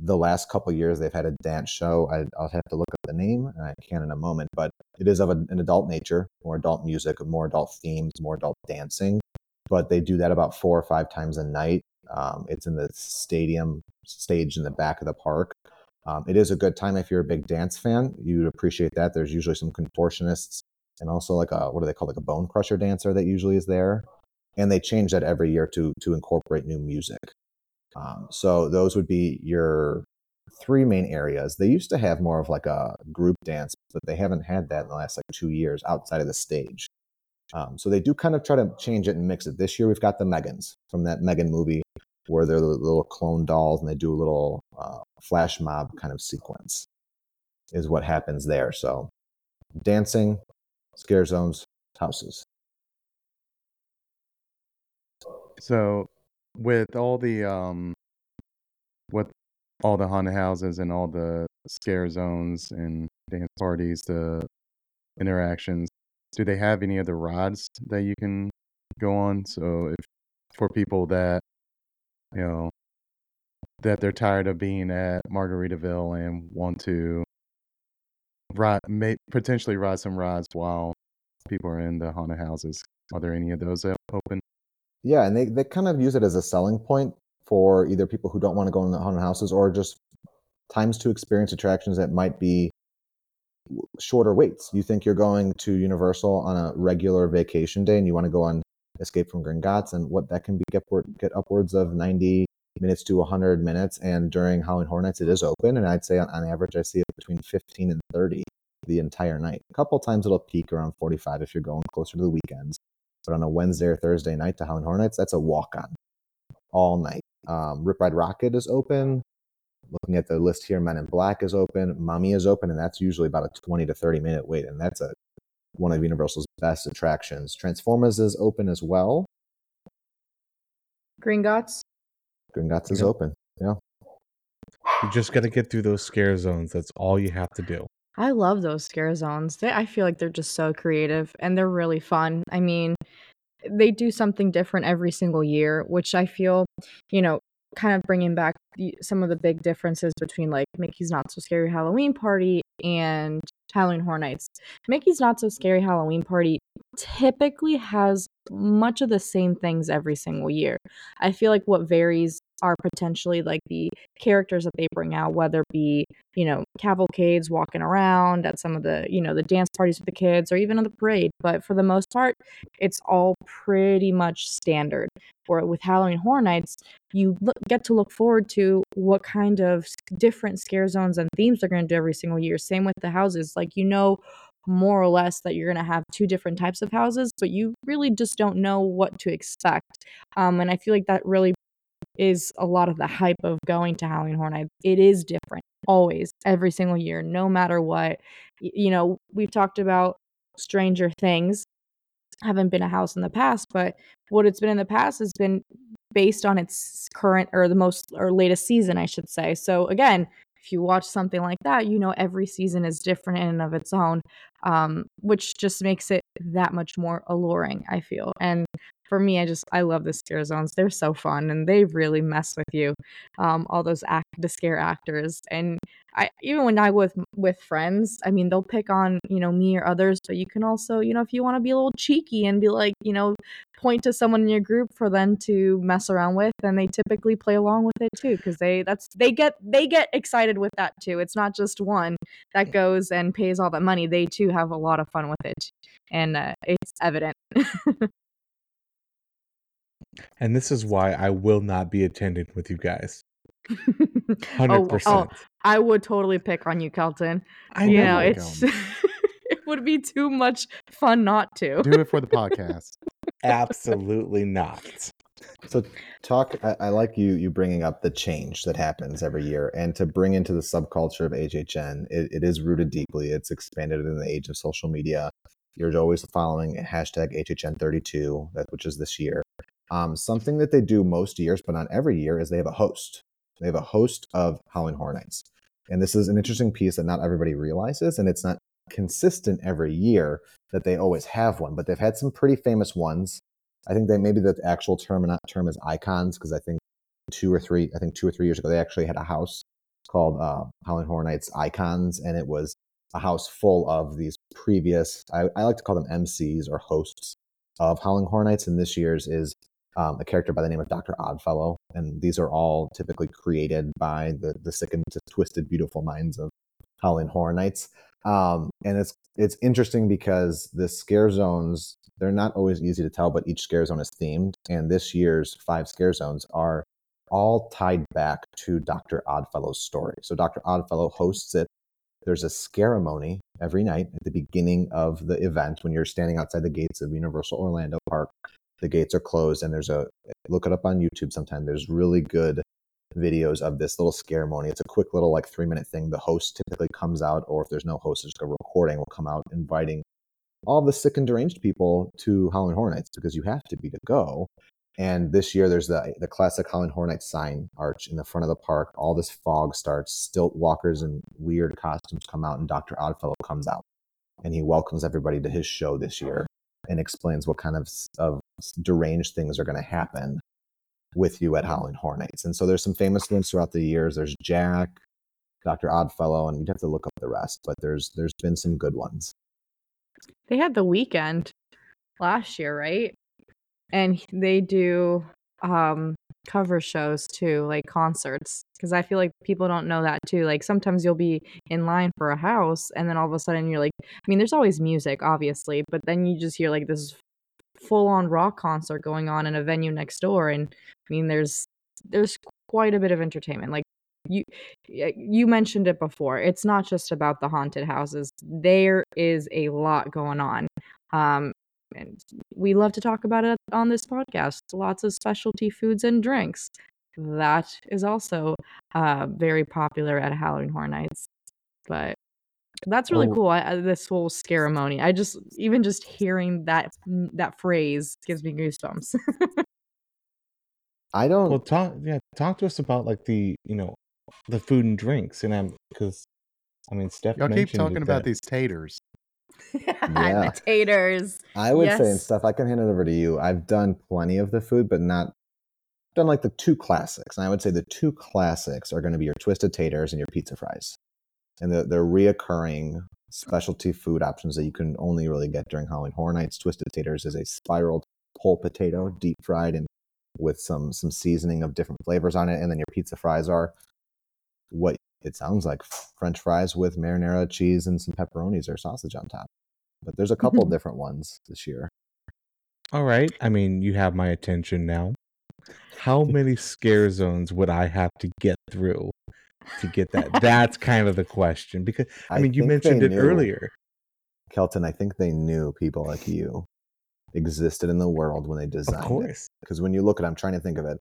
D: The last couple years, they've had a dance show. I, will have to look up the name, I can in a moment, but it is of an adult nature, more adult music, more adult themes, more adult dancing but they do that about four or five times a night. Um, it's in the stadium stage in the back of the park. Um, it is a good time if you're a big dance fan. You'd appreciate that. There's usually some contortionists and also like a what do they call like a bone crusher dancer that usually is there, and they change that every year to to incorporate new music. Um, so those would be your three main areas. They used to have more of like a group dance, but they haven't had that in the last like two years outside of the stage. Um, so they do kind of try to change it and mix it. This year we've got the Megans from that Megan movie where they're the little clone dolls and they do a little uh, flash mob kind of sequence is what happens there. So dancing, scare zones, houses.
A: So with all the um with all the haunted houses and all the scare zones and dance parties, the interactions, do they have any other rides that you can go on? So if for people that you know that they're tired of being at Margaritaville and want to ride, may, potentially ride some rides while people are in the haunted houses. Are there any of those open?
D: Yeah, and they, they kind of use it as a selling point for either people who don't want to go in the haunted houses or just times to experience attractions that might be shorter waits. You think you're going to Universal on a regular vacation day and you want to go on Escape from Gringotts and what that can be get, get upwards of 90 minutes to 100 minutes. And during Halloween Horror Nights, it is open. And I'd say on, on average, I see it between 15 and 30 the entire night. A couple times it'll peak around 45 if you're going closer to the weekends. But on a Wednesday or Thursday night to Halloween Horror Nights, that's a walk on all night. Um, Rip Ride Rockit is open looking at the list here, Men in Black is open, Mummy is open, and that's usually about a 20 to 30 minute wait. And that's a one of Universal's best attractions. Transformers is open as well.
C: Gringotts?
D: Gringotts is open. Yeah.
B: You just got to get through those scare zones. That's all you have to do.
C: I love those scare zones. They, I feel like they're just so creative and they're really fun. I mean, they do something different every single year, which I feel, you know, kind of bringing back the, some of the big differences between like Mickey's Not So Scary Halloween Party and Halloween Horror Nights. Mickey's Not So Scary Halloween Party typically has much of the same things every single year. I feel like what varies are potentially like the characters that they bring out, whether it be, you know, cavalcades walking around at some of the, you know, the dance parties with the kids or even on the parade. But for the most part, it's all pretty much standard. Or with Halloween Horror Nights, you look, get to look forward to what kind of different scare zones and themes they're going to do every single year. Same with the houses. Like, you know, more or less that you're going to have two different types of houses, but you really just don't know what to expect. Um, and I feel like that really is a lot of the hype of going to Halloween Horror. It is different always, every single year, no matter what. You know, we've talked about Stranger Things. haven't been a house in the past, but what it's been in the past has been based on its current or the most or latest season, I should say. So again, if you watch something like that, you know every season is different in and of its own, um, which just makes it that much more alluring. I feel, and for me, I just I love the scare zones. They're so fun and they really mess with you. Um, all those act the scare actors and I even when I with with friends, I mean they'll pick on you know me or others, but you can also you know if you want to be a little cheeky and be like you know point to someone in your group for them to mess around with, then they typically play along with it too because they that's they get they get excited with that too. It's not just one that goes and pays all that money; they too have a lot of fun with it, and uh, it's evident.
B: And this is why I will not be attending with you guys. Oh, oh, Hundred
C: oh, oh,
B: percent.
C: I would totally pick on you, Kelton.
B: I
C: you
B: know.
C: know, it's it would be too much fun not to.
A: Do it for the podcast.
B: Absolutely not.
D: So talk. I, I like you you bringing up the change that happens every year, and to bring into the subculture of HHN. It, it is rooted deeply. It's expanded in the age of social media. You're always following hashtag HHN32, that which is this year. Um, something that they do most years, but not every year, is they have a host. They have a host of Halloween Horror Nights, and this is an interesting piece that not everybody realizes, and it's not consistent every year that they always have one, but they've had some pretty famous ones. I think they maybe the actual term not term is icons because I think two or three I think two or three years ago they actually had a house called uh, Halloween Horror Nights Icons, and it was a house full of these previous I, I like to call them MCs or hosts of Halloween Horror Nights, and this year's is um, a character by the name of Dr. Oddfellow. And these are all typically created by the, the sick and twisted, beautiful minds of Halloween Horror Nights. Um, and it's it's interesting because the scare zones they're not always easy to tell, but each scare zone is themed. And this year's five scare zones are all tied back to Dr. Oddfellow's story. So Dr. Oddfellow hosts it. There's a ceremony every night at the beginning of the event when you're standing outside the gates of Universal Orlando Park the gates are closed and there's a look it up on youtube sometime there's really good videos of this little ceremony it's a quick little like three minute thing. The host typically comes out or if there's no host just a recording will come out inviting all the sick and deranged people to halloween horror nights because you have to be to go. And this year there's the the classic halloween horror nights sign arch in the front of the park. All this fog starts. Stilt walkers and weird costumes come out and dr oddfellow comes out and he welcomes everybody to his show this year and explains what kind of, of deranged things are going to happen with you at Halloween Horror Nights. And so there's some famous ones throughout the years. There's Jack, Dr. Oddfellow, and you'd have to look up the rest, but there's there's been some good ones.
C: They had The Weeknd last year, right? And they do um cover shows too, like concerts. Because I feel like people don't know that too. Like sometimes you'll be in line for a house, and then all of a sudden you're like, I mean, there's always music, obviously, but then you just hear like this full on rock concert going on in a venue next door, and I mean, there's there's quite a bit of entertainment. Like you you mentioned it before. It's not just about the haunted houses. There is a lot going on. Um, and we love to talk about it on this podcast. Lots of specialty foods and drinks. That is also uh, very popular at Halloween Horror Nights. But that's really
B: Oh.
C: cool. I, I- this whole ceremony. I just even just hearing that that phrase gives me goosebumps.
D: I don't.
B: Well, talk yeah, talk to us about like the you know the food and drinks, and I'm because I mean Steph
A: Y'all keep talking about
B: that-
A: these taters.
D: Yeah.
C: the taters.
D: I would say, and stuff. I can hand it over to you. I've done plenty of the food, but not done like the two classics. And I would say the two classics are going to be your twisted taters and your pizza fries, and the the reoccurring specialty food options that you can only really get during Halloween Horror Nights. Twisted taters is a spiraled whole potato, deep fried, and with some some seasoning of different flavors on it. And then your pizza fries are what it sounds like French fries with marinara cheese and some pepperonis or sausage on top. But there's a couple
C: Mm-hmm.
D: different ones this year.
B: All right, I mean you have my attention now. How many scare zones would I have to get through to get that? That's kind of the question because I mean you mentioned it
D: knew-
B: earlier.
D: Kelton. I think they knew people like you existed in the world when they designed it. Because when you look at, I'm trying to think of it.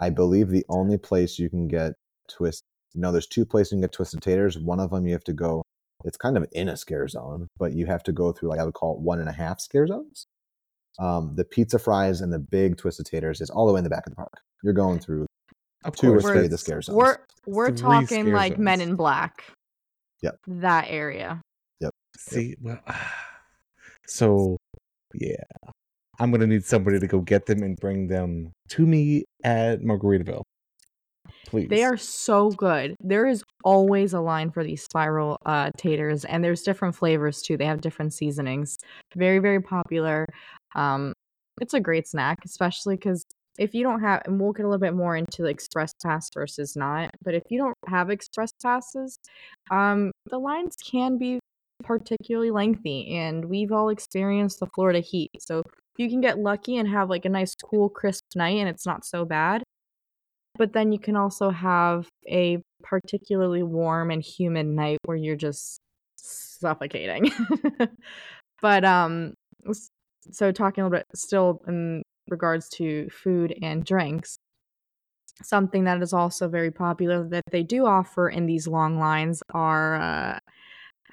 D: I believe the only place you can get twist. No, there's two places you can get twisted taters. One of them you have to go. It's kind of in a scare zone, but you have to go through like I would call it one and a half scare zones. Um, the pizza fries and the big twisted taters is all the way in the back of the park. You're going through
B: Of
D: two or three of the scare zones.
C: We're we're
B: Three
C: talking
B: scare
C: like Men in Black.
D: Yep.
C: That area. Yep.
B: See, well, so yeah, I'm gonna need somebody to go get them and bring them to me at Margaritaville, please.
C: They are so good. There is always a line for these spiral uh, taters, and there's different flavors too. They have different seasonings. Very, very popular. Um, it's a great snack, especially because if you don't have, and we'll get a little bit more into the express pass versus not, but if you don't have express passes, um, the lines can be particularly lengthy, and we've all experienced the Florida heat. So you can get lucky and have like a nice, cool, crisp night, and it's not so bad but then you can also have a particularly warm and humid night where you're just suffocating. but um so talking a little bit still in regards to food and drinks something that is also very popular that they do offer in these long lines are uh,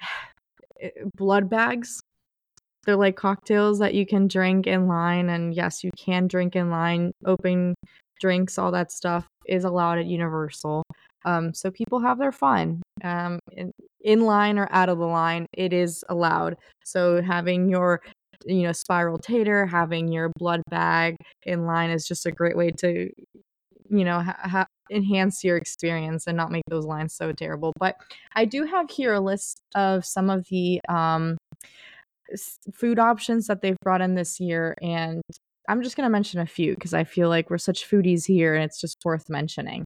C: blood bags they're like cocktails that you can drink in line and yes you can drink in line open drinks all that stuff is allowed at universal. Um, so people have their fun um, in, in line or out of the line it is allowed. So having your you know spiral tater having your blood bag in line is just a great way to you know ha- ha- enhance your experience and not make those lines so terrible. But i do have here a list of some of the um, food options that they've brought in this year and i'm just going to mention a few because i feel like we're such foodies here and it's just worth mentioning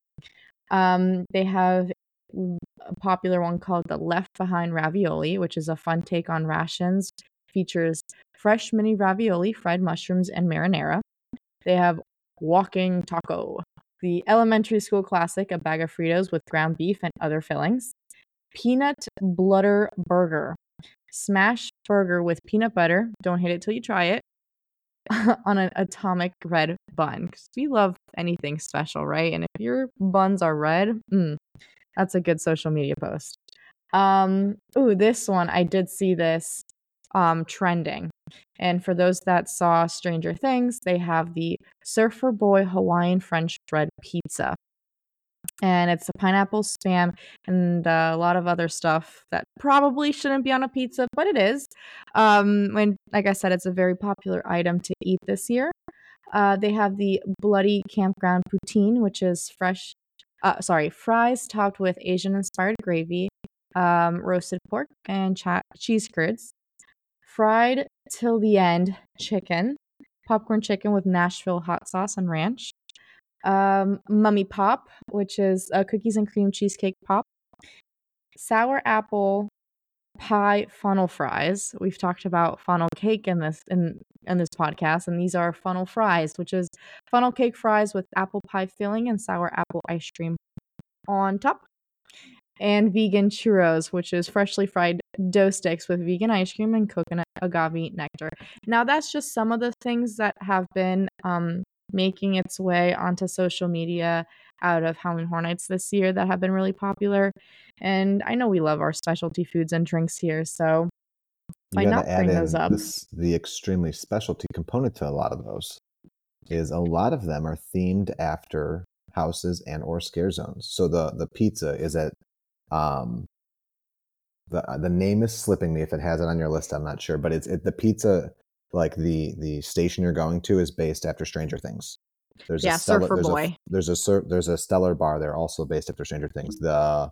C: um, they have a popular one called the left behind ravioli which is a fun take on rations features fresh mini ravioli fried mushrooms and marinara they have walking taco the elementary school classic a bag of fritos with ground beef and other fillings peanut butter burger smash burger with peanut butter. Don't hate it till you try it. on an atomic red bun because we love anything special, right? And if your buns are red, mm, that's a good social media post. Um, ooh, this one I did see this um trending. And for those that saw Stranger Things, they have the Surfer Boy Hawaiian French bread pizza and it's a pineapple spam and uh, a lot of other stuff that probably shouldn't be on a pizza, but it is. Um, and like I said, it's a very popular item to eat this year. Uh, they have the bloody campground poutine, which is fresh, uh, sorry, fries topped with Asian-inspired gravy, um, roasted pork, and cheese curds. Fried till the end chicken, popcorn chicken with Nashville hot sauce and ranch um, mummy pop, which is a cookies and cream cheesecake pop, sour apple pie funnel fries. We've talked about funnel cake in this in in this podcast, and these are funnel fries, which is funnel cake fries with apple pie filling and sour apple ice cream on top. And vegan churros, which is freshly fried dough sticks with vegan ice cream and coconut agave nectar. Now, that's just some of the things that have been um, making its way onto social media out of Halloween Horror Nights this year that have been really popular. And I know we love our specialty foods and drinks here, so why not bring
D: in
C: those up?
D: this, the extremely specialty component to a lot of those is a lot of them are themed after houses and or scare zones. So the the pizza is at um the the name is slipping me if it has it on your list. I'm not sure, but it's it, the pizza like the the station you're going to is based after Stranger Things. There's
C: Yeah,
D: a stellar,
C: Surfer
D: there's
C: Boy.
D: A, there's a cer- there's a stellar bar there also based after Stranger Things. The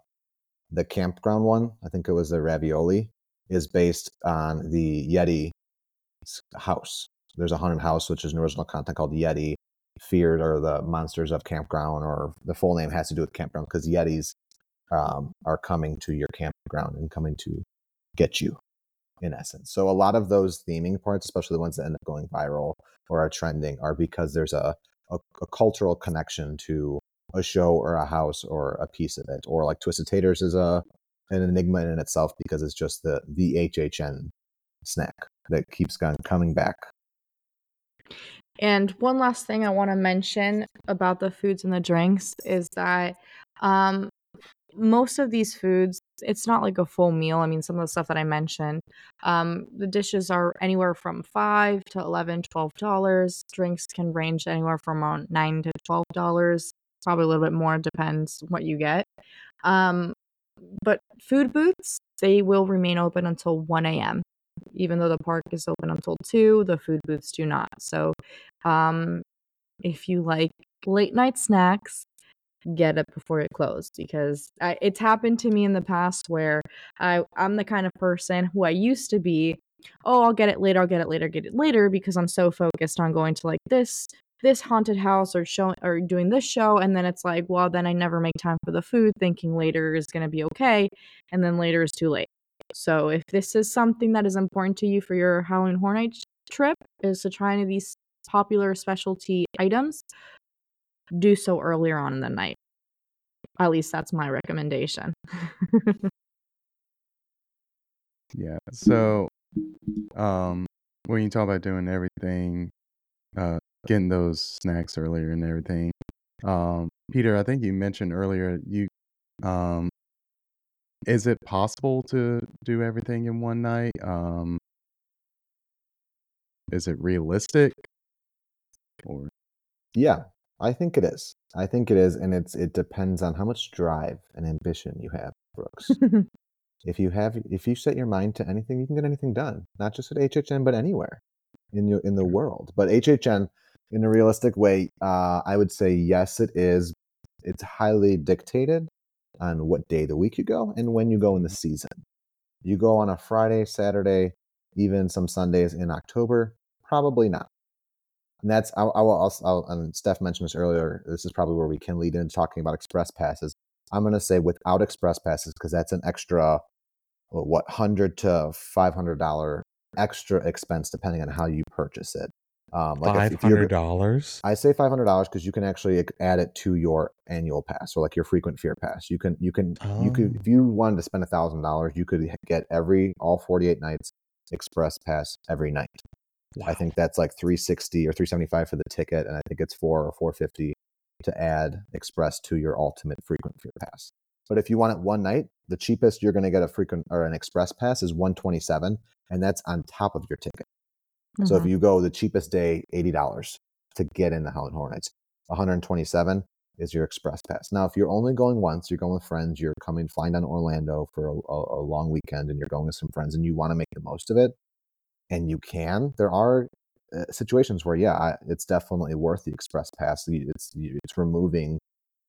D: the campground one, I think it was the ravioli, is based on the Yeti house. There's a haunted house, which is an original content called Yeti, Feared, or the Monsters of Campground, or the full name has to do with campground because Yetis um, are coming to your campground and coming to get you, in essence. So a lot of those theming parts, especially the ones that end up going viral or are trending, are because there's a, a, a cultural connection to a show or a house or a piece of it. Or like Twisted Taters is a an enigma in itself because it's just the the HHN snack that keeps on coming back.
C: And one last thing I want to mention about the foods and the drinks is that um, most of these foods it's not like a full meal. I mean, some of the stuff that I mentioned, um, the dishes are anywhere from five to 11 $12. Drinks can range anywhere from nine to $12. Probably a little bit more, depends what you get. Um, but food booths, they will remain open until 1 a.m. Even though the park is open until 2, the food booths do not. So, um, if you like late night snacks, get it before it closed because I, it's happened to me in the past where I, I'm the kind of person who I used to be. Oh, I'll get it later. I'll get it later. Get it later because I'm so focused on going to like this this haunted house or showing or doing this show and then it's like well then i never make time for the food thinking later is going to be okay and then later is too late so if this is something that is important to you for your halloween horror night trip is to try any of these popular specialty items do so earlier on in the night at least that's my recommendation
A: Yeah. So, um, when you talk about doing everything, uh, getting those snacks earlier and everything, um, Peter, I think you mentioned earlier you, um, is it possible to do everything in one night? Um, is it realistic? Or
D: Yeah, I think it is. I think it is, and it's it depends on how much drive and ambition you have, Brooks. if you have if you set your mind to anything, you can get anything done. Not just at HHN, but anywhere in your in the world. But HHN, in a realistic way, uh, I would say yes, it is. It's highly dictated on what day of the week you go and when you go in the season. You go on a Friday, Saturday, even some Sundays in October, probably not. And that's I, I will also, I'll, and Steph mentioned this earlier. This is probably where we can lead into talking about express passes. I'm going to say without express passes because that's an extra, what hundred to five hundred dollar extra expense depending on how you purchase it. Um, like
B: Five hundred dollars.
D: I say five hundred dollars because you can actually add it to your annual pass or like your frequent fear pass. You can you can you could
B: Oh.
D: if you wanted to spend a thousand dollars, you could get every all forty eight nights express pass every night. I think that's like 360 or 375 for the ticket, and I think it's four or 450 to add express to your ultimate frequent fear pass. But if you want it one night, the cheapest you're going to get a frequent or an express pass is 127, and that's on top of your ticket. So if
C: Mhm.
D: you go the cheapest day, eighty dollars to get in the Halloween Horror, Nights. One hundred twenty-seven is your express pass. Now, if you're only going once, you're going with friends, you're coming flying down to Orlando for a, a long weekend, and you're going with some friends, and you want to make the most of it, and you can. There are uh, situations where, yeah, it's definitely worth the express pass. It's it's removing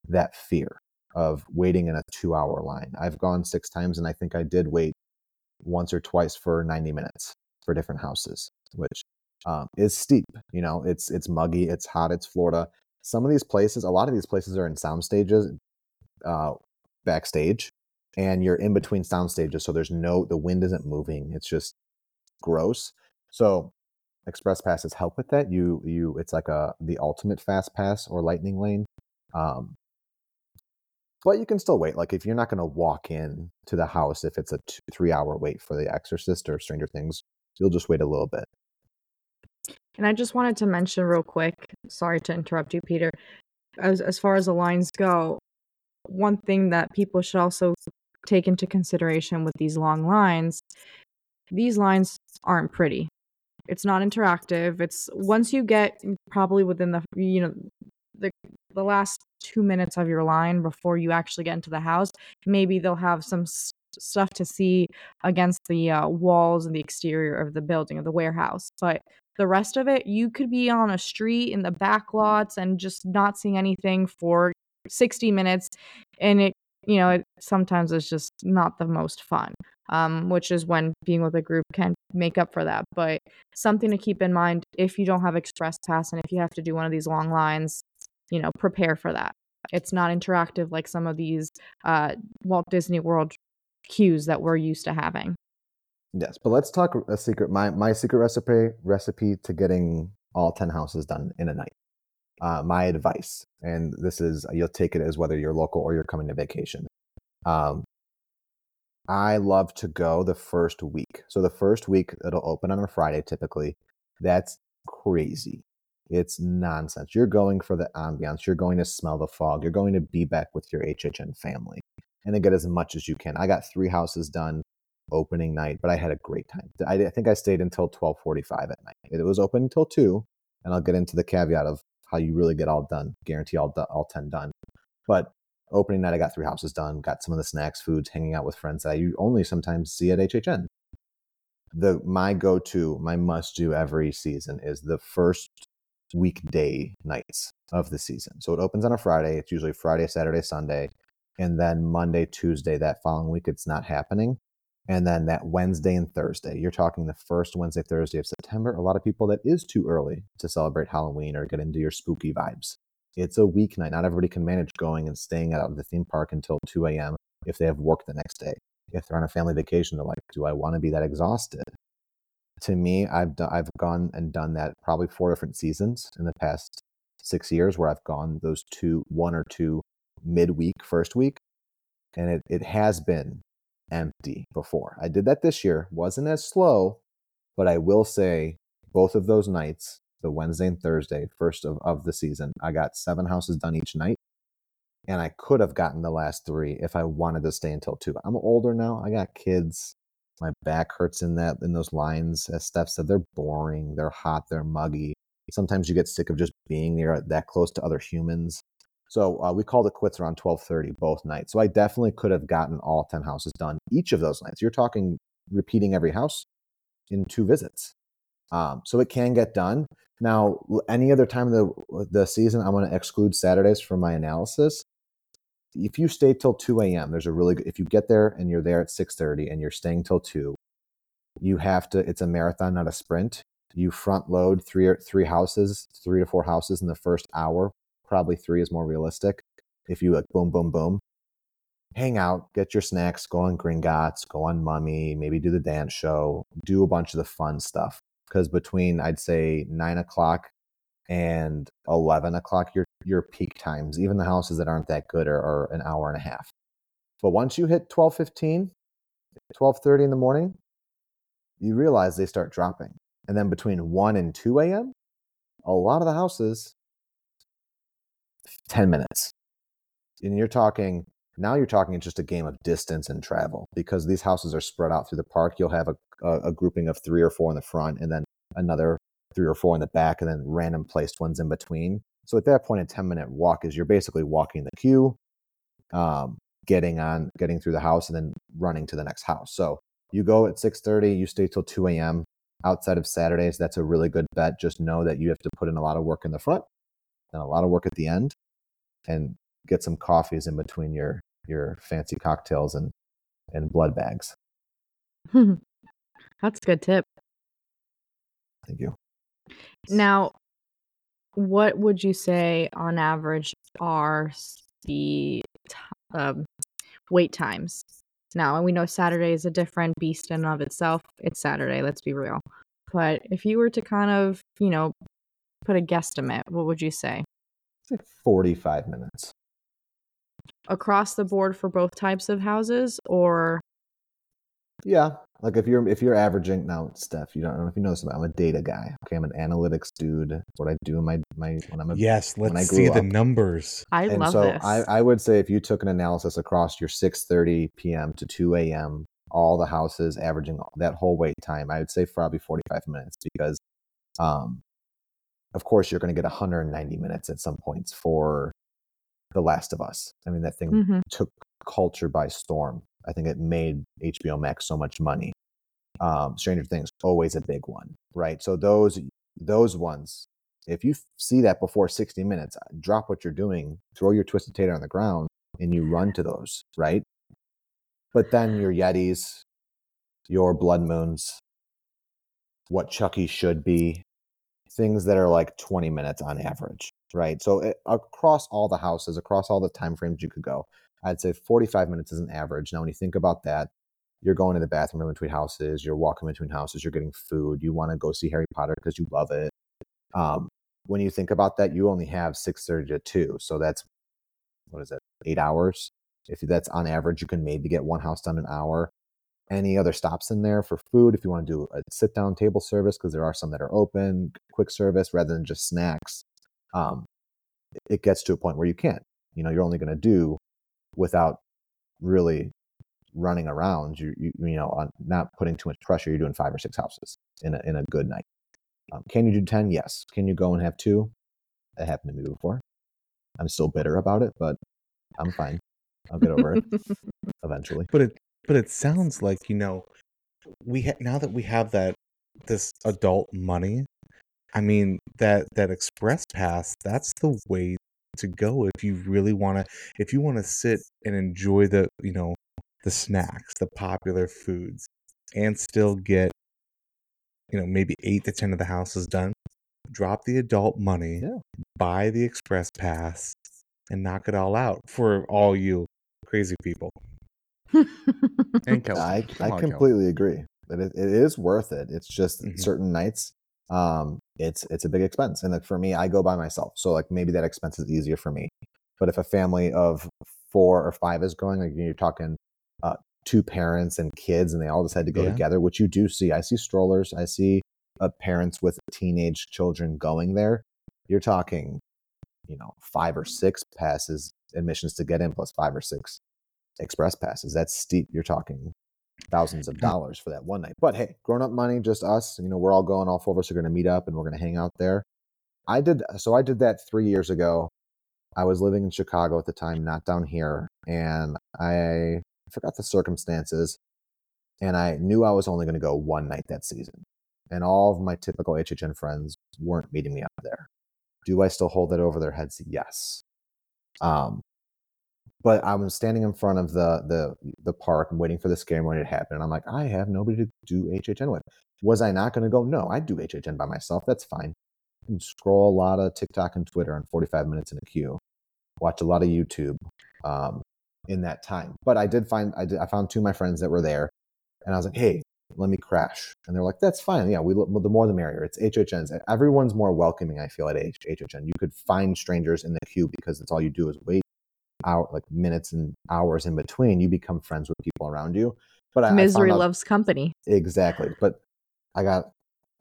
D: that fear of waiting in a two-hour line. I've gone six times, and I think I did wait once or twice for 90 minutes for different houses, which um, is steep. You know, it's it's muggy, it's hot, it's Florida. Some of these places, a lot of these places are in sound stages, uh, backstage, and you're in between sound stages, so there's no the wind isn't moving. It's just gross. So express passes help with that. You you it's like a the ultimate fast pass or lightning lane. Um, but you can still wait. Like if you're not going to walk in to the house, if it's a two, three hour wait for The Exorcist or Stranger Things, you'll just wait a little bit.
C: And I just wanted to mention real quick, sorry to interrupt you, Peter. As as far as the lines go, one thing that people should also take into consideration with these long lines, these lines aren't pretty. It's not interactive. It's once you get probably within the you know the the last 2 minutes of your line before you actually get into the house, maybe they'll have some s- stuff to see against the uh, walls and the exterior of the building of the warehouse. But the rest of it, you could be on a street in the back lots and just not seeing anything for 60 minutes. And it, you know, it sometimes it's just not the most fun, um, which is when being with a group can make up for that. But something to keep in mind if you don't have Express Pass and if you have to do one of these long lines, you know, prepare for that. It's not interactive like some of these uh, Walt Disney World queues that we're used to having.
D: Yes, but let's talk a secret. My my secret recipe recipe to getting all ten houses done in a night. Uh, my advice, and this is you'll take it as whether you're local or you're coming to vacation. Um, I love to go the first week. So the first week it'll open on a Friday typically. That's crazy. It's nonsense. You're going for the ambiance. You're going to smell the fog. You're going to be back with your HHN family. and then get as much as you can. I got three houses done opening night, but I had a great time. I, think I stayed until 12:45 at night. It was open until 2, and I'll get into the caveat of how you really get all done. Guarantee all all 10 done. But opening night I got three houses done, got some of the snacks, foods, hanging out with friends that I only sometimes see at HHN. The my go-to, my must-do every season is the first weekday nights of the season. So it opens on a Friday. It's usually Friday, Saturday, Sunday. And then Monday, Tuesday, that following week, it's not happening. And then that Wednesday and Thursday, you're talking the first Wednesday, Thursday of September. A lot of people, that is too early to celebrate Halloween or get into your spooky vibes. It's a weeknight. Not everybody can manage going and staying at the theme park until 2 a.m. if they have work the next day. If they're on a family vacation, they're like, do I want to be that exhausted? To me, I've done, I've gone and done that probably four different seasons in the past six years where I've gone those two, one or two midweek, first week, and it, it has been empty before. I did that this year, wasn't as slow, but I will say both of those nights, the Wednesday and Thursday, first of, of the season, I got seven houses done each night. And I could have gotten the last three if I wanted to stay until two. I'm older now. I got kids. My back hurts in that in those lines. As Steph said, they're boring, they're hot, they're muggy. Sometimes you get sick of just being near that close to other humans. So uh, we called it quits around 12:30 both nights. So I definitely could have gotten all 10 houses done each of those nights. You're talking repeating every house in two visits. Um, so it can get done. Now, any other time of the the season, I'm going to exclude Saturdays from my analysis. If you stay till 2 a.m., there's a really good. If you get there and you're there at 6:30 and you're staying till 2, you have to. It's a marathon, not a sprint. You front load three or three houses, three to four houses in the first hour probably three is more realistic. If you like boom, boom, boom, hang out, get your snacks, go on Gringotts, go on Mummy, maybe do the dance show, do a bunch of the fun stuff. Because between I'd say nine o'clock and eleven o'clock, your your peak times, even the houses that aren't that good are, are an hour and a half. But once you hit 12 15, 12 30 in the morning, you realize they start dropping. And then between 1 and 2 a.m., a lot of the houses 10 minutes. And you're talking, now you're talking just a game of distance and travel because these houses are spread out through the park. You'll have a, a, a grouping of three or four in the front and then another three or four in the back and then random placed ones in between. So at that point, a 10 minute walk is you're basically walking the queue, um, getting on, getting through the house and then running to the next house. So you go at 6.30, you stay till 2 a.m. Outside of Saturdays, that's a really good bet. Just know that you have to put in a lot of work in the front and a lot of work at the end and get some coffees in between your your fancy cocktails and and blood bags.
C: That's a good tip.
D: Thank you.
C: Now, what would you say on average are the um, wait times? Now, and we know Saturday is a different beast in and of itself. It's Saturday, let's be real. But if you were to kind of, you know, put a guesstimate, what would you say?
D: like 45 minutes.
C: Across the board for both types of houses or
D: yeah, like if you're if you're averaging now, Steph, you don't know if you know this about. I'm a data guy. Okay, I'm an analytics dude. That's what I do in my my when I'm a,
B: yes. Let's see the numbers.
C: I
D: and
C: love
D: so
C: this.
D: I I would say if you took an analysis across your 6:30 p.m. to 2 a.m. all the houses averaging that whole wait time, I would say probably 45 minutes because um of course you're going to get 190 minutes at some points for The Last of Us. I mean, that thing
C: Mhm.
D: took culture by storm. I think it made HBO Max so much money. Um, Stranger Things always a big one, right? So those those ones, if you see that before 60 minutes, uh, drop what you're doing, throw your twisted tater on the ground, and you run to those, right? But then your Yetis, your Blood Moons, what Chucky should be, things that are like 20 minutes on average, right? So it, across all the houses, across all the time frames you could go, I'd say 45 minutes is an average. Now, when you think about that, you're going to the bathroom in between houses, you're walking between houses, you're getting food, you want to go see Harry Potter because you love it. Um, when you think about that, you only have 6:30 to 2, so that's what is it, eight hours? If that's on average, you can maybe get one house done an hour any other stops in there for food if you want to do a sit down table service because there are some that are open quick service rather than just snacks um, it gets to a point where you can't you know you're only going to do without really running around, you you, you know, on not putting too much pressure, you're doing five or six houses in a in a good night. Um, can you do ten? Yes. Can you go and have two? That happened to me before. I'm still bitter about it, but I'm fine. I'll get over it eventually.
B: But it but it sounds like you know we ha- now that we have that this adult money. I mean that that express pass. That's the way to go if you really want to. If you want to sit and enjoy the you know the snacks, the popular foods, and still get you know maybe eight to ten of the houses done. Drop the adult money,
D: Yeah.
B: buy the express pass, and knock it all out for all you crazy people.
A: And Kelsey.
D: I, I
A: on, Kelsey.
D: completely agree that it, it is worth it. It's just
B: Mhm.
D: certain nights, um, it's it's a big expense, and like for me, I go by myself, so like maybe that expense is easier for me. But if a family of four or five is going, like you're talking uh, two parents and kids, and they all decide to go
B: Yeah.
D: together, which you do see. I see strollers, I see uh, parents with teenage children going there. You're talking, you know, five or six passes admissions to get in, plus five or six express passes. That's steep. You're talking thousands of dollars for that one night. But hey, grown up money, just us. You know, we're all going. All four of us are going to meet up and we're going to hang out there. I did. So I did that three years ago. I was living in Chicago at the time, not down here, and I forgot the circumstances. And I knew I was only going to go one night that season. And all of my typical HHN friends weren't meeting me up there. Do I still hold that over their heads? Yes. Um, but I was standing in front of the the the park and waiting for the scaremony to happen. And I'm like, I have nobody to do HHN with. Was I not going to go? No, I do HHN by myself. That's fine. And scroll a lot of TikTok and Twitter in 45 minutes in a queue. Watch a lot of YouTube um, in that time. But I did find I did I found two of my friends that were there, and I was like, hey, let me crash. And they're like, that's fine. Yeah, we look the more the merrier. It's HHNs. Everyone's more welcoming. I feel at HHN. You could find strangers in the queue because it's all you do is wait out like minutes and hours in between. You become friends with people around you. But I, I
C: Misery
D: found out-
C: loves company.
D: exactly. But I got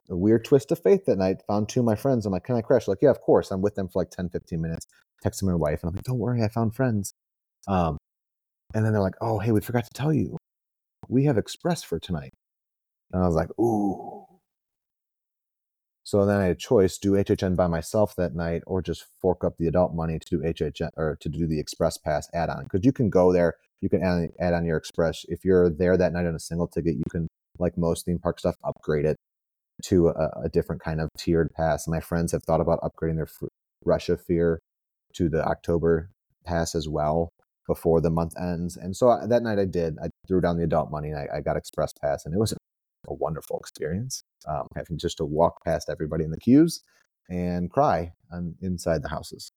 D: a weird twist of fate that night. Found two of my friends. I'm like, can I crash? Like, yeah, of course. I'm with them for like 10, 15 minutes. Texting my wife, and I'm like, don't worry, I found friends. Um, and then they're like, oh, hey, we forgot to tell you, we have Express for tonight. And I was like, ooh. So then I had a choice: do HHN by myself that night, or just fork up the adult money to do HHN or to do the Express Pass add-on. Because you can go there, you can add, add on your Express. If you're there that night on a single ticket, you can, like most theme park stuff, upgrade it to a, a different kind of tiered pass. My friends have thought about upgrading their Rush of Fear to the October pass as well before the month ends. And so I, that night I did. I threw down the adult money and I, I got Express Pass, and it was a, wonderful experience. Um, having just to walk past everybody in the queues and cry on, inside the houses.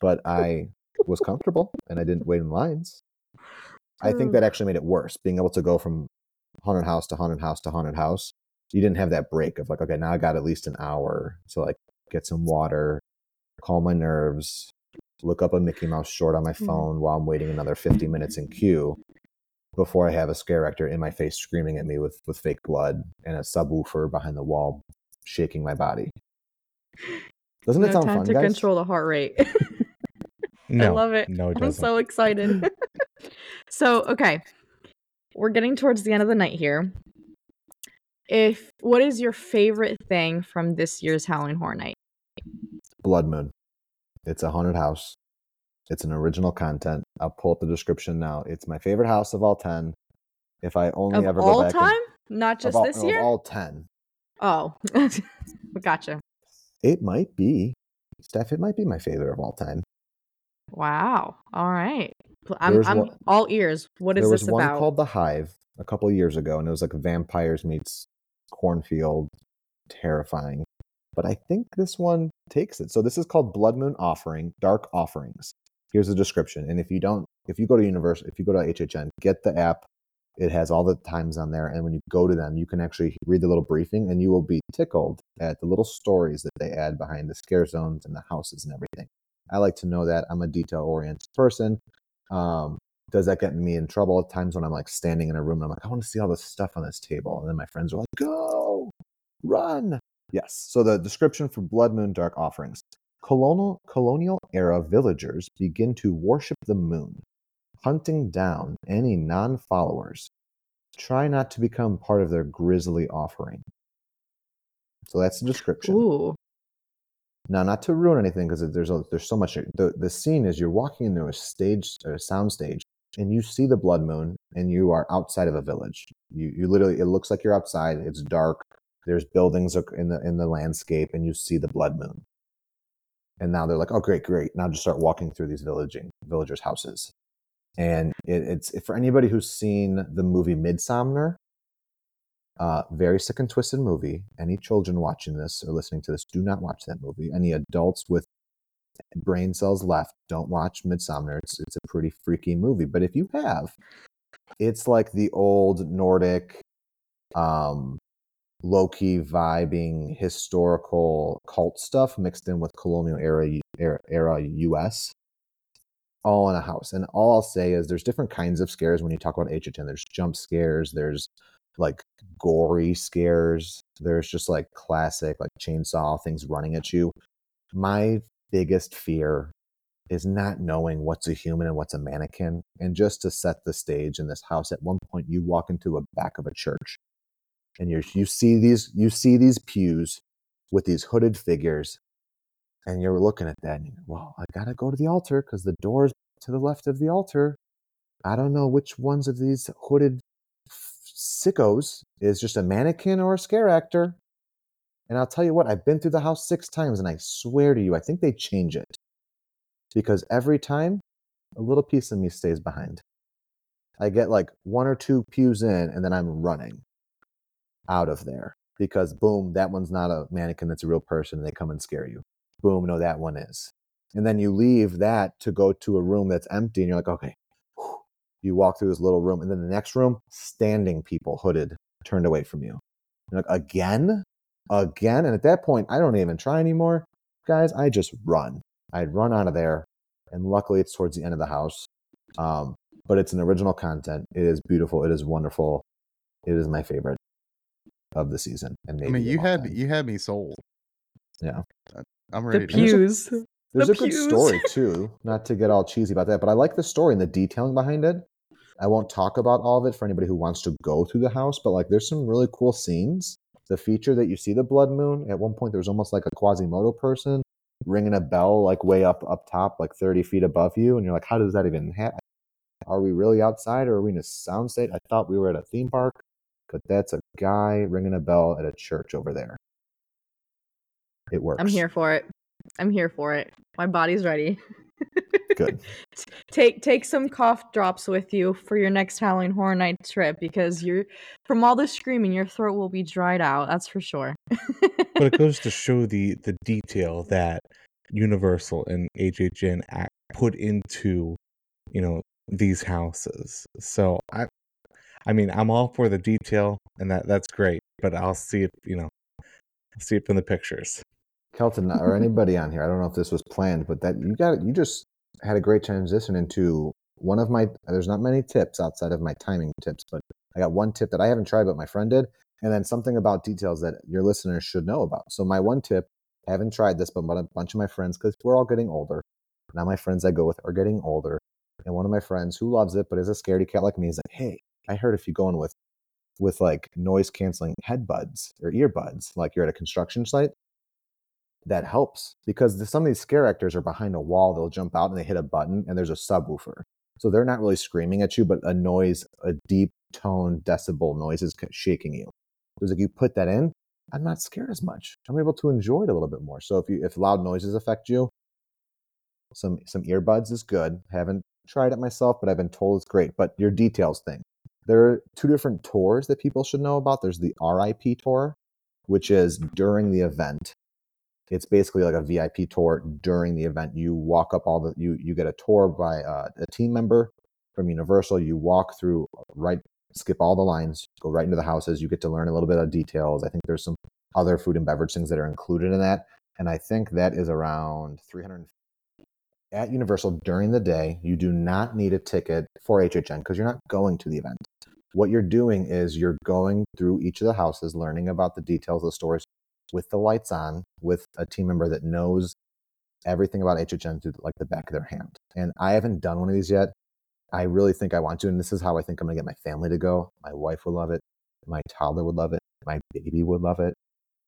D: but I was comfortable and I didn't wait in lines. I think that actually made it worse, being able to go from haunted house to haunted house to haunted house. You didn't have that break of like, okay, now I got at least an hour to like get some water, calm my nerves, look up a Mickey Mouse short on my
C: Mhm.
D: phone while I'm waiting another 50 minutes in queue before I have a scare actor in my face screaming at me with, with fake blood and a subwoofer behind the wall shaking my body. Doesn't it sound
C: time
D: fun,
C: to
D: guys?
C: control the heart rate.
B: No,
C: I love it.
B: No, it
C: I'm so excited. so, okay. We're getting towards the end of the night here. If what is your favorite thing from this year's Halloween Horror Night?
D: Blood Moon. It's a haunted house. It's an original content. I'll pull up the description now. It's my favorite house of all 10. If I only
C: Of
D: ever
C: all
D: go back and-
C: time? Not just
D: all-
C: this
D: of
C: year?
D: all 10.
C: oh. gotcha.
D: It might be. Steph, it might be my favorite of all time.
C: Wow. All right. I'm, I'm
D: one-
C: all ears. What is
D: there was
C: this
D: one
C: about?
D: called The Hive a couple years ago, and it was like vampires meets cornfield. Terrifying. But I think this one takes it. So this is called Blood Moon Offering, Dark Offerings. Here's the description. And if you don't, if you go to Universal, if you go to HHN, get the app. It has all the times on there. And when you go to them, you can actually read the little briefing and you will be tickled at the little stories that they add behind the scare zones and the houses and everything. I like to know that. I'm a detail oriented person. Um, does that get me in trouble at times when I'm like standing in a room and I'm like, I want to see all this stuff on this table? And then my friends are like, go, run. Yes. So the description for Blood Moon Dark Offerings. Colonial colonial era villagers begin to worship the moon. hunting down any non followers. Try not to become part of their grisly offering. So that's the description.
C: Ooh.
D: Now, not to ruin anything, because there's a, there's so much. The the scene is you're walking into a stage or a sound stage, and you see the blood moon, and you are outside of a village. You you literally it looks like you're outside. It's dark. There's buildings uh, in the in the landscape, and you see the blood moon. And now they're like, oh great, great. Now just start walking through these villaging villagers' houses, and it, it's for anybody who's seen the movie Midsommar. Uh, very sick and twisted movie. Any children watching this or listening to this, do not watch that movie. Any adults with brain cells left, don't watch Midsommar. It's it's a pretty freaky movie. But if you have, it's like the old Nordic, um, low key vibing historical cult stuff mixed in with colonial era er, era, era U.S. All in a house, and all I'll say is there's different kinds of scares when you talk about HHN. There's jump scares. There's like gory scares. There's just like classic like chainsaw things running at you. My biggest fear is not knowing what's a human and what's a mannequin. And just to set the stage in this house, at one point you walk into a back of a church and you you see these you see these pews with these hooded figures and you're looking at that and you're, well, I gotta go to the altar because the door's to the left of the altar. I don't know which ones of these hooded sickos is just a mannequin or a scare actor. And I'll tell you what, I've been through the house six times and I swear to you, I think they change it. Because every time, a little piece of me stays behind. I get like one or two pews in and then I'm running out of there because boom, that one's not a mannequin, that's a real person and they come and scare you. Boom, no, that one is. And then you leave that to go to a room that's empty and you're like, okay, you walk through this little room, and then the next room, standing people, hooded, turned away from you. You're like, again? Again? And at that point, I don't even try anymore. Guys, I just run. I'd run out of there. And luckily, it's towards the end of the house. Um, but it's an original content. It is beautiful. It is wonderful. It is my favorite of the season. And maybe
A: I mean, you had
D: time.
A: you had me sold.
D: Yeah.
A: Uh, I'm
C: The
A: ready. to-
C: pews.
D: There's
C: The
D: a good story too. Not to get all cheesy about that, but I like the story and the detailing behind it. I won't talk about all of it for anybody who wants to go through the house, but like there's some really cool scenes. The feature that you see the blood moon. At one point, there was almost like a Quasimodo person ringing a bell like way up up top, like 30 feet above you, and you're like, how does that even happen? Are we really outside or are we in a sound soundstage? I thought we were at a theme park, but that's a guy ringing a bell at a church over there. It works.
C: I'm here for it. I'm here for it. My body's ready.
D: Good.
C: Take take some cough drops with you for your next Halloween Horror Night trip because you're from all the screaming, your throat will be dried out. That's for sure.
B: but it goes to show the the detail that Universal and HHN act, put into you know these houses. So I, I mean, I'm all for the detail, and that that's great. But I'll see it, you know, see it from the pictures.
D: Kelton or anybody on here, I don't know if this was planned, but that you got you just had a great transition into one of my there's not many tips outside of my timing tips, but I got one tip that I haven't tried but my friend did, and then something about details that your listeners should know about. So my one tip, I haven't tried this, but a bunch of my friends, because we're all getting older. Now my friends I go with are getting older. And one of my friends who loves it but is a scaredy cat like me is like, hey, I heard if you go in with with like noise canceling headbuds or earbuds, like you're at a construction site, that helps because some of these scare actors are behind a wall. They'll jump out and they hit a button and there's a subwoofer. So they're not really screaming at you, but a noise, a deep tone decibel noise is shaking you. Because if you put that in, I'm not scared as much. I'm able to enjoy it a little bit more. So if you if loud noises affect you, some some earbuds is good. Haven't tried it myself, but I've been told it's great. But your details thing. There are two different tours that people should know about. There's the RIP tour, which is during the event. It's basically like a VIP tour during the event. You walk up all the you you get a tour by uh, a team member from Universal. You walk through right, skip all the lines, go right into the houses. You get to learn a little bit of details. I think there's some other food and beverage things that are included in that, and I think that is around 300 at Universal during the day. You do not need a ticket for HHN because you're not going to the event. What you're doing is you're going through each of the houses, learning about the details of the stories with the lights on, with a team member that knows everything about HHN through like the back of their hand. And I haven't done one of these yet. I really think I want to, and this is how I think I'm gonna get my family to go. My wife would love it. My toddler would love it. My baby would love it.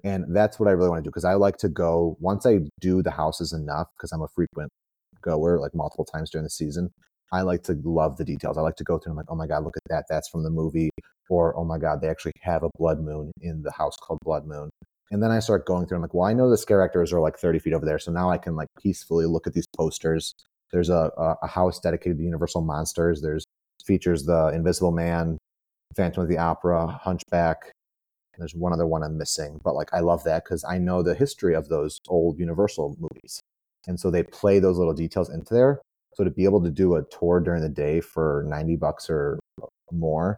D: And that's what I really want to do because I like to go once I do the houses enough because I'm a frequent goer, like multiple times during the season. I like to love the details. I like to go through and like, oh my God, look at that. That's from the movie. Or, oh my God, they actually have a blood moon in the house called Blood Moon. And then I start going through. I'm like, well, I know the scare actors are like 30 feet over there, so now I can like peacefully look at these posters. There's a, a, a house dedicated to Universal monsters. There's features the Invisible Man, Phantom of the Opera, Hunchback. There's one other one I'm missing, but like I love that because I know the history of those old Universal movies, and so they play those little details into there. So to be able to do a tour during the day for 90 bucks or more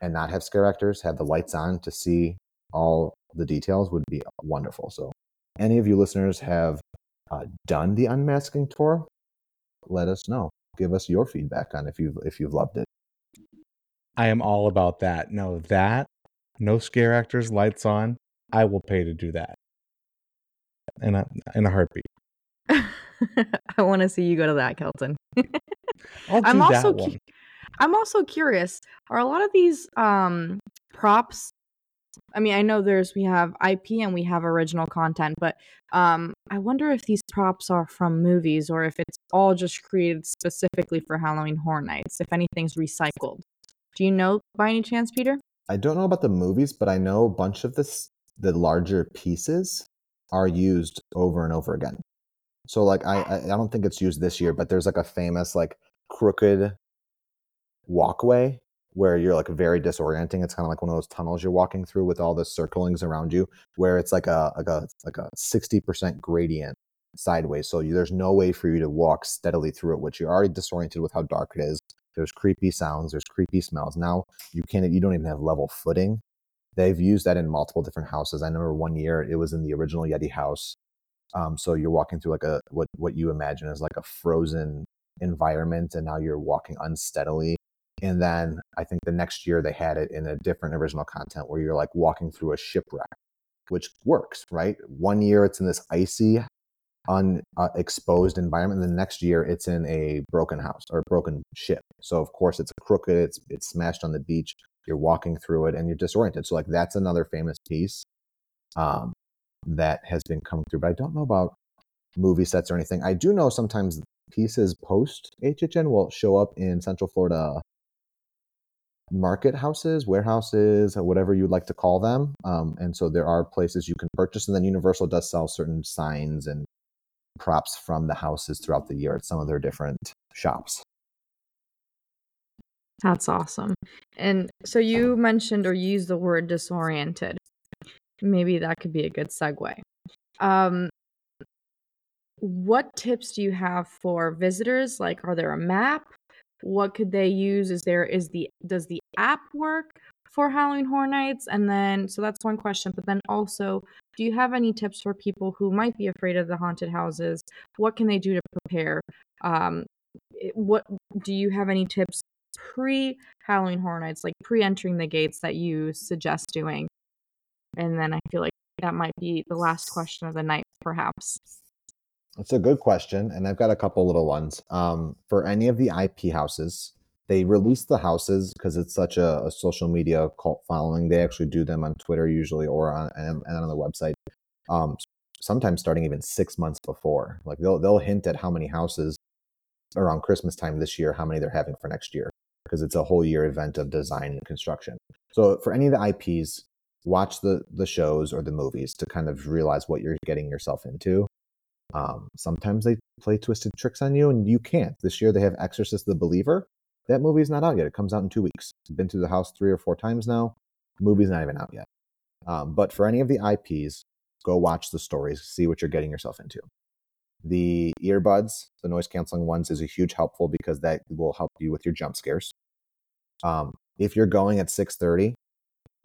D: and not have scare actors, have the lights on to see all the details would be wonderful. So, any of you listeners have uh, done the unmasking tour? Let us know. Give us your feedback on if you've if you've loved it.
B: I am all about that. No, that no scare actors, lights on. I will pay to do that in a in a heartbeat.
C: I want to see you go to that, Kelton. I'm
B: that
C: also cu- I'm also curious. Are a lot of these um props? I mean, I know there's we have IP and we have original content, but um, I wonder if these props are from movies or if it's all just created specifically for Halloween Horror Nights. If anything's recycled, do you know by any chance, Peter?
D: I don't know about the movies, but I know a bunch of this the larger pieces are used over and over again. So like I I don't think it's used this year, but there's like a famous like crooked walkway where you're like very disorienting. It's kind of like one of those tunnels you're walking through with all the circlings around you, where it's like a like a like a sixty percent gradient sideways. So you, there's no way for you to walk steadily through it, which you're already disoriented with how dark it is. There's creepy sounds. There's creepy smells. Now you can't. You don't even have level footing. They've used that in multiple different houses. I remember one year it was in the original Yeti house. Um, so you're walking through like a what what you imagine is like a frozen environment, and now you're walking unsteadily. And then I think the next year they had it in a different original content where you're like walking through a shipwreck, which works, right? One year it's in this icy, unexposed environment, and the next year it's in a broken house or broken ship. So of course it's crooked, it's it's smashed on the beach. You're walking through it and you're disoriented. So like that's another famous piece um, that has been coming through. But I don't know about movie sets or anything. I do know sometimes pieces post HHN will show up in Central Florida market houses, warehouses, whatever you'd like to call them. Um, and so there are places you can purchase, and then Universal does sell certain signs and props from the houses throughout the year at some of their different shops.
C: That's awesome. And so you mentioned or used the word disoriented. Maybe that could be a good segue. Um, what tips do you have for visitors? Like, are there a map? What could they use? Is there is the does the app work for Halloween Horror Nights? And then so that's one question. But then also, do you have any tips for people who might be afraid of the haunted houses? What can they do to prepare? Um, what do you have any tips pre Halloween Horror Nights, like pre entering the gates that you suggest doing? And then I feel like that might be the last question of the night, perhaps.
D: It's a good question, and I've got a couple little ones. Um, for any of the IP houses, they release the houses because it's such a, a social media cult following. They actually do them on Twitter usually or on and, and on the website. Um, sometimes starting even six months before. Like they'll they'll hint at how many houses around Christmas time this year, how many they're having for next year, because it's a whole year event of design and construction. So for any of the IPs, watch the the shows or the movies to kind of realize what you're getting yourself into. Um, sometimes they play twisted tricks on you, and you can't. This year they have Exorcist the Believer. That movie's not out yet. It comes out in two weeks. I've been to the house three or four times now. The movie's not even out yet. Um, but for any of the IPs, go watch the stories, see what you're getting yourself into. The earbuds, the noise canceling ones, is a huge helpful because that will help you with your jump scares. Um, if you're going at 6:30,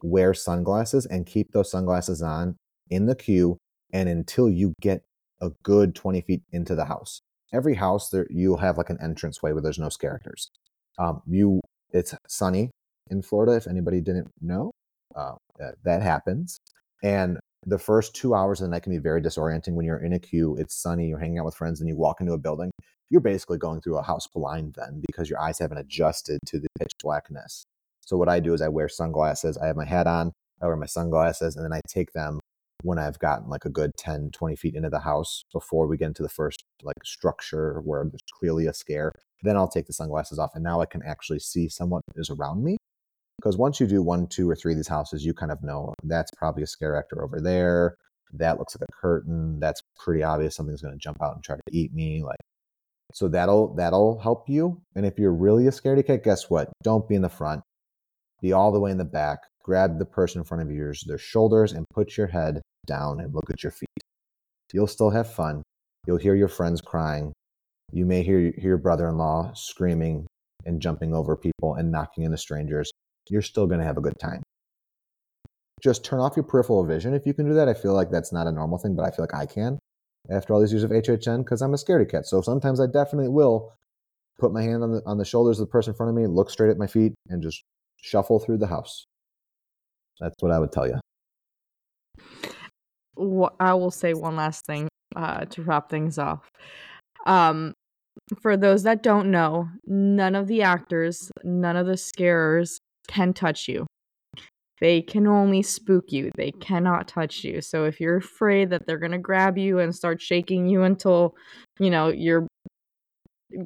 D: wear sunglasses and keep those sunglasses on in the queue and until you get a good 20 feet into the house. Every house there you'll have like an entrance way where there's no characters. Um, you it's sunny in Florida. If anybody didn't know, uh, that, that happens. And the first two hours of the night can be very disorienting when you're in a queue, it's sunny, you're hanging out with friends, and you walk into a building. You're basically going through a house blind then because your eyes haven't adjusted to the pitch blackness. So what I do is I wear sunglasses. I have my hat on, I wear my sunglasses, and then I take them when I've gotten like a good 10, 20 feet into the house before we get into the first like structure where there's clearly a scare. Then I'll take the sunglasses off and now I can actually see someone is around me. Because once you do one, two, or three of these houses, you kind of know that's probably a scare actor over there. That looks like a curtain. That's pretty obvious. Something's going to jump out and try to eat me. Like, so that'll that'll help you. And if you're really a scaredy cat, guess what? Don't be in the front. Be all the way in the back. Grab the person in front of yours, their shoulders, and put your head down and look at your feet. You'll still have fun. You'll hear your friends crying. You may hear, hear your brother in law screaming and jumping over people and knocking into strangers. You're still going to have a good time. Just turn off your peripheral vision. If you can do that, I feel like that's not a normal thing, but I feel like I can after all these years of HHN because I'm a scaredy cat. So sometimes I definitely will put my hand on the, on the shoulders of the person in front of me, look straight at my feet, and just shuffle through the house. That's what I would tell you.
C: I will say one last thing uh, to wrap things off. Um, for those that don't know, none of the actors, none of the scarers can touch you. They can only spook you. They cannot touch you. So if you're afraid that they're going to grab you and start shaking you until, you know, you're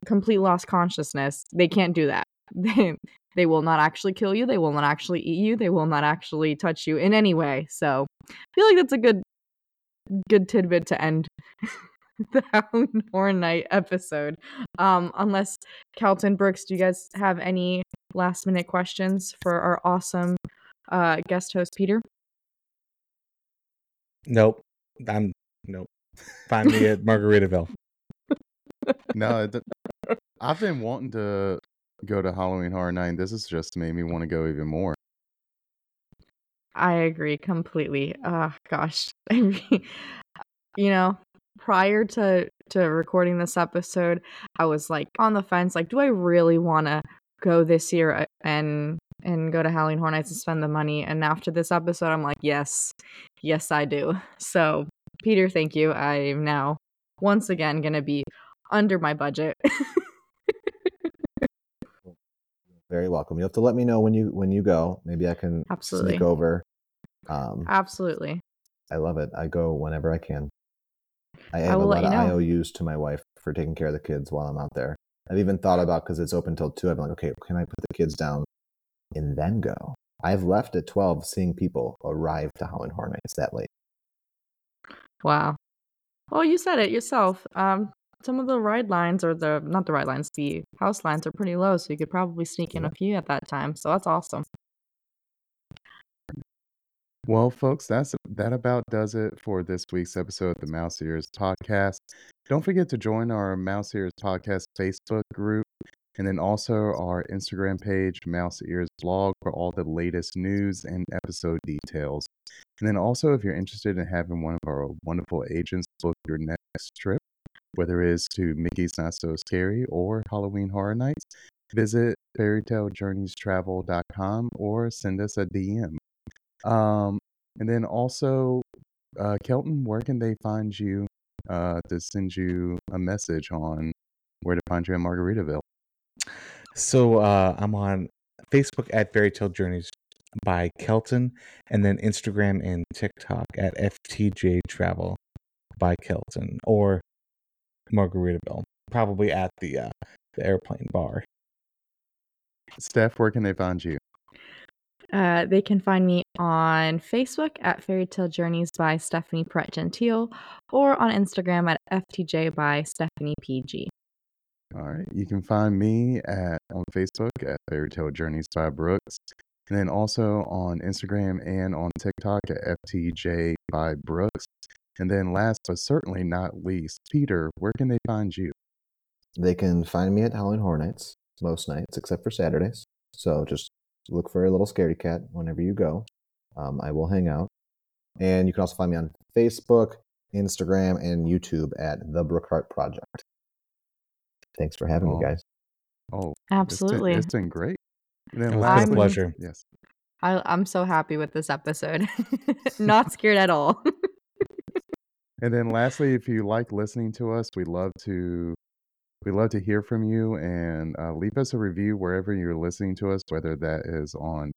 C: complete lost consciousness, they can't do that. They, they will not actually kill you. They will not actually eat you. They will not actually touch you in any way. So I feel like that's a good good tidbit to end the Halloween Horror Night episode. Um, unless Kelton Brooks, do you guys have any last minute questions for our awesome uh, guest host Peter?
B: Nope. I'm nope. Find me at Margaritaville.
A: no, th- I've been wanting to go to Halloween Horror Night. This has just made me want to go even more.
C: I agree completely. Oh gosh. you know, prior to to recording this episode, I was like on the fence like do I really want to go this year uh, and and go to Halloween Horror Nights and spend the money? And after this episode, I'm like, yes. Yes, I do. So, Peter, thank you. I'm now once again to be under my budget.
D: Very welcome. You have to let me know when you when you go. Maybe I can
C: Absolutely.
D: sneak over.
C: Um, Absolutely.
D: I love it. I go whenever I can. I have I a lot of know. IOUs to my wife for taking care of the kids while I'm out there. I've even thought about because it's open till two. I've been like, okay, can I put the kids down and then go? I've left at twelve, seeing people arrive to Halloween Horror Nights that late.
C: Wow. Well, you said it yourself. Um, some of the ride lines or the not the ride lines, the house lines are pretty low, so you could probably sneak in a few at that time. So that's awesome.
A: Well, folks, that's that about does it for this week's episode of the Mouse Ears podcast. Don't forget to join our Mouse Ears podcast Facebook group and then also our Instagram page, Mouse Ears Blog, for all the latest news and episode details. And then also, if you're interested in having one of our wonderful agents book your next trip, whether it is to Mickey's Not So Scary or Halloween Horror Nights, visit fairytalejourneystravel.com or send us a DM. Um, and then also, uh, Kelton, where can they find you uh, to send you a message on where to find you in Margaritaville?
B: So uh, I'm on Facebook at Fairy Tale Journeys by Kelton, and then Instagram and TikTok at FTJ Travel by Kelton or Margaritaville, probably at the uh, the airplane bar.
A: Steph, where can they find you?
C: Uh, they can find me on Facebook at Fairy Tale Journeys by Stephanie Perret-Gentil or on Instagram at FTJ by Stephanie PG.
A: All right. You can find me at on Facebook at Fairy Tale Journeys by Brooks. And then also on Instagram and on TikTok at FTJ by Brooks. And then last but certainly not least, Peter, where can they find you?
D: They can find me at Halloween Horror Nights most nights except for Saturdays. So just look for a little scaredy cat whenever you go. Um, I will hang out. And you can also find me on Facebook, Instagram, and YouTube at The Brookhart Project. Thanks for having
A: oh.
D: me, guys.
A: Oh,
C: absolutely.
A: It's been, it's been great.
B: And then it was a pleasure.
A: Yes.
C: I, I'm so happy with this episode. Not scared at all.
A: And then lastly, if you like listening to us, we'd love to we'd love to hear from you and uh, leave us a review wherever you're listening to us, whether that is on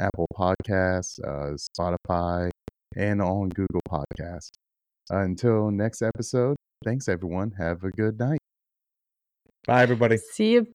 A: Apple Podcasts, uh, Spotify, and on Google Podcasts. until next episode, thanks everyone. Have a good night.
B: Bye, everybody.
C: See you.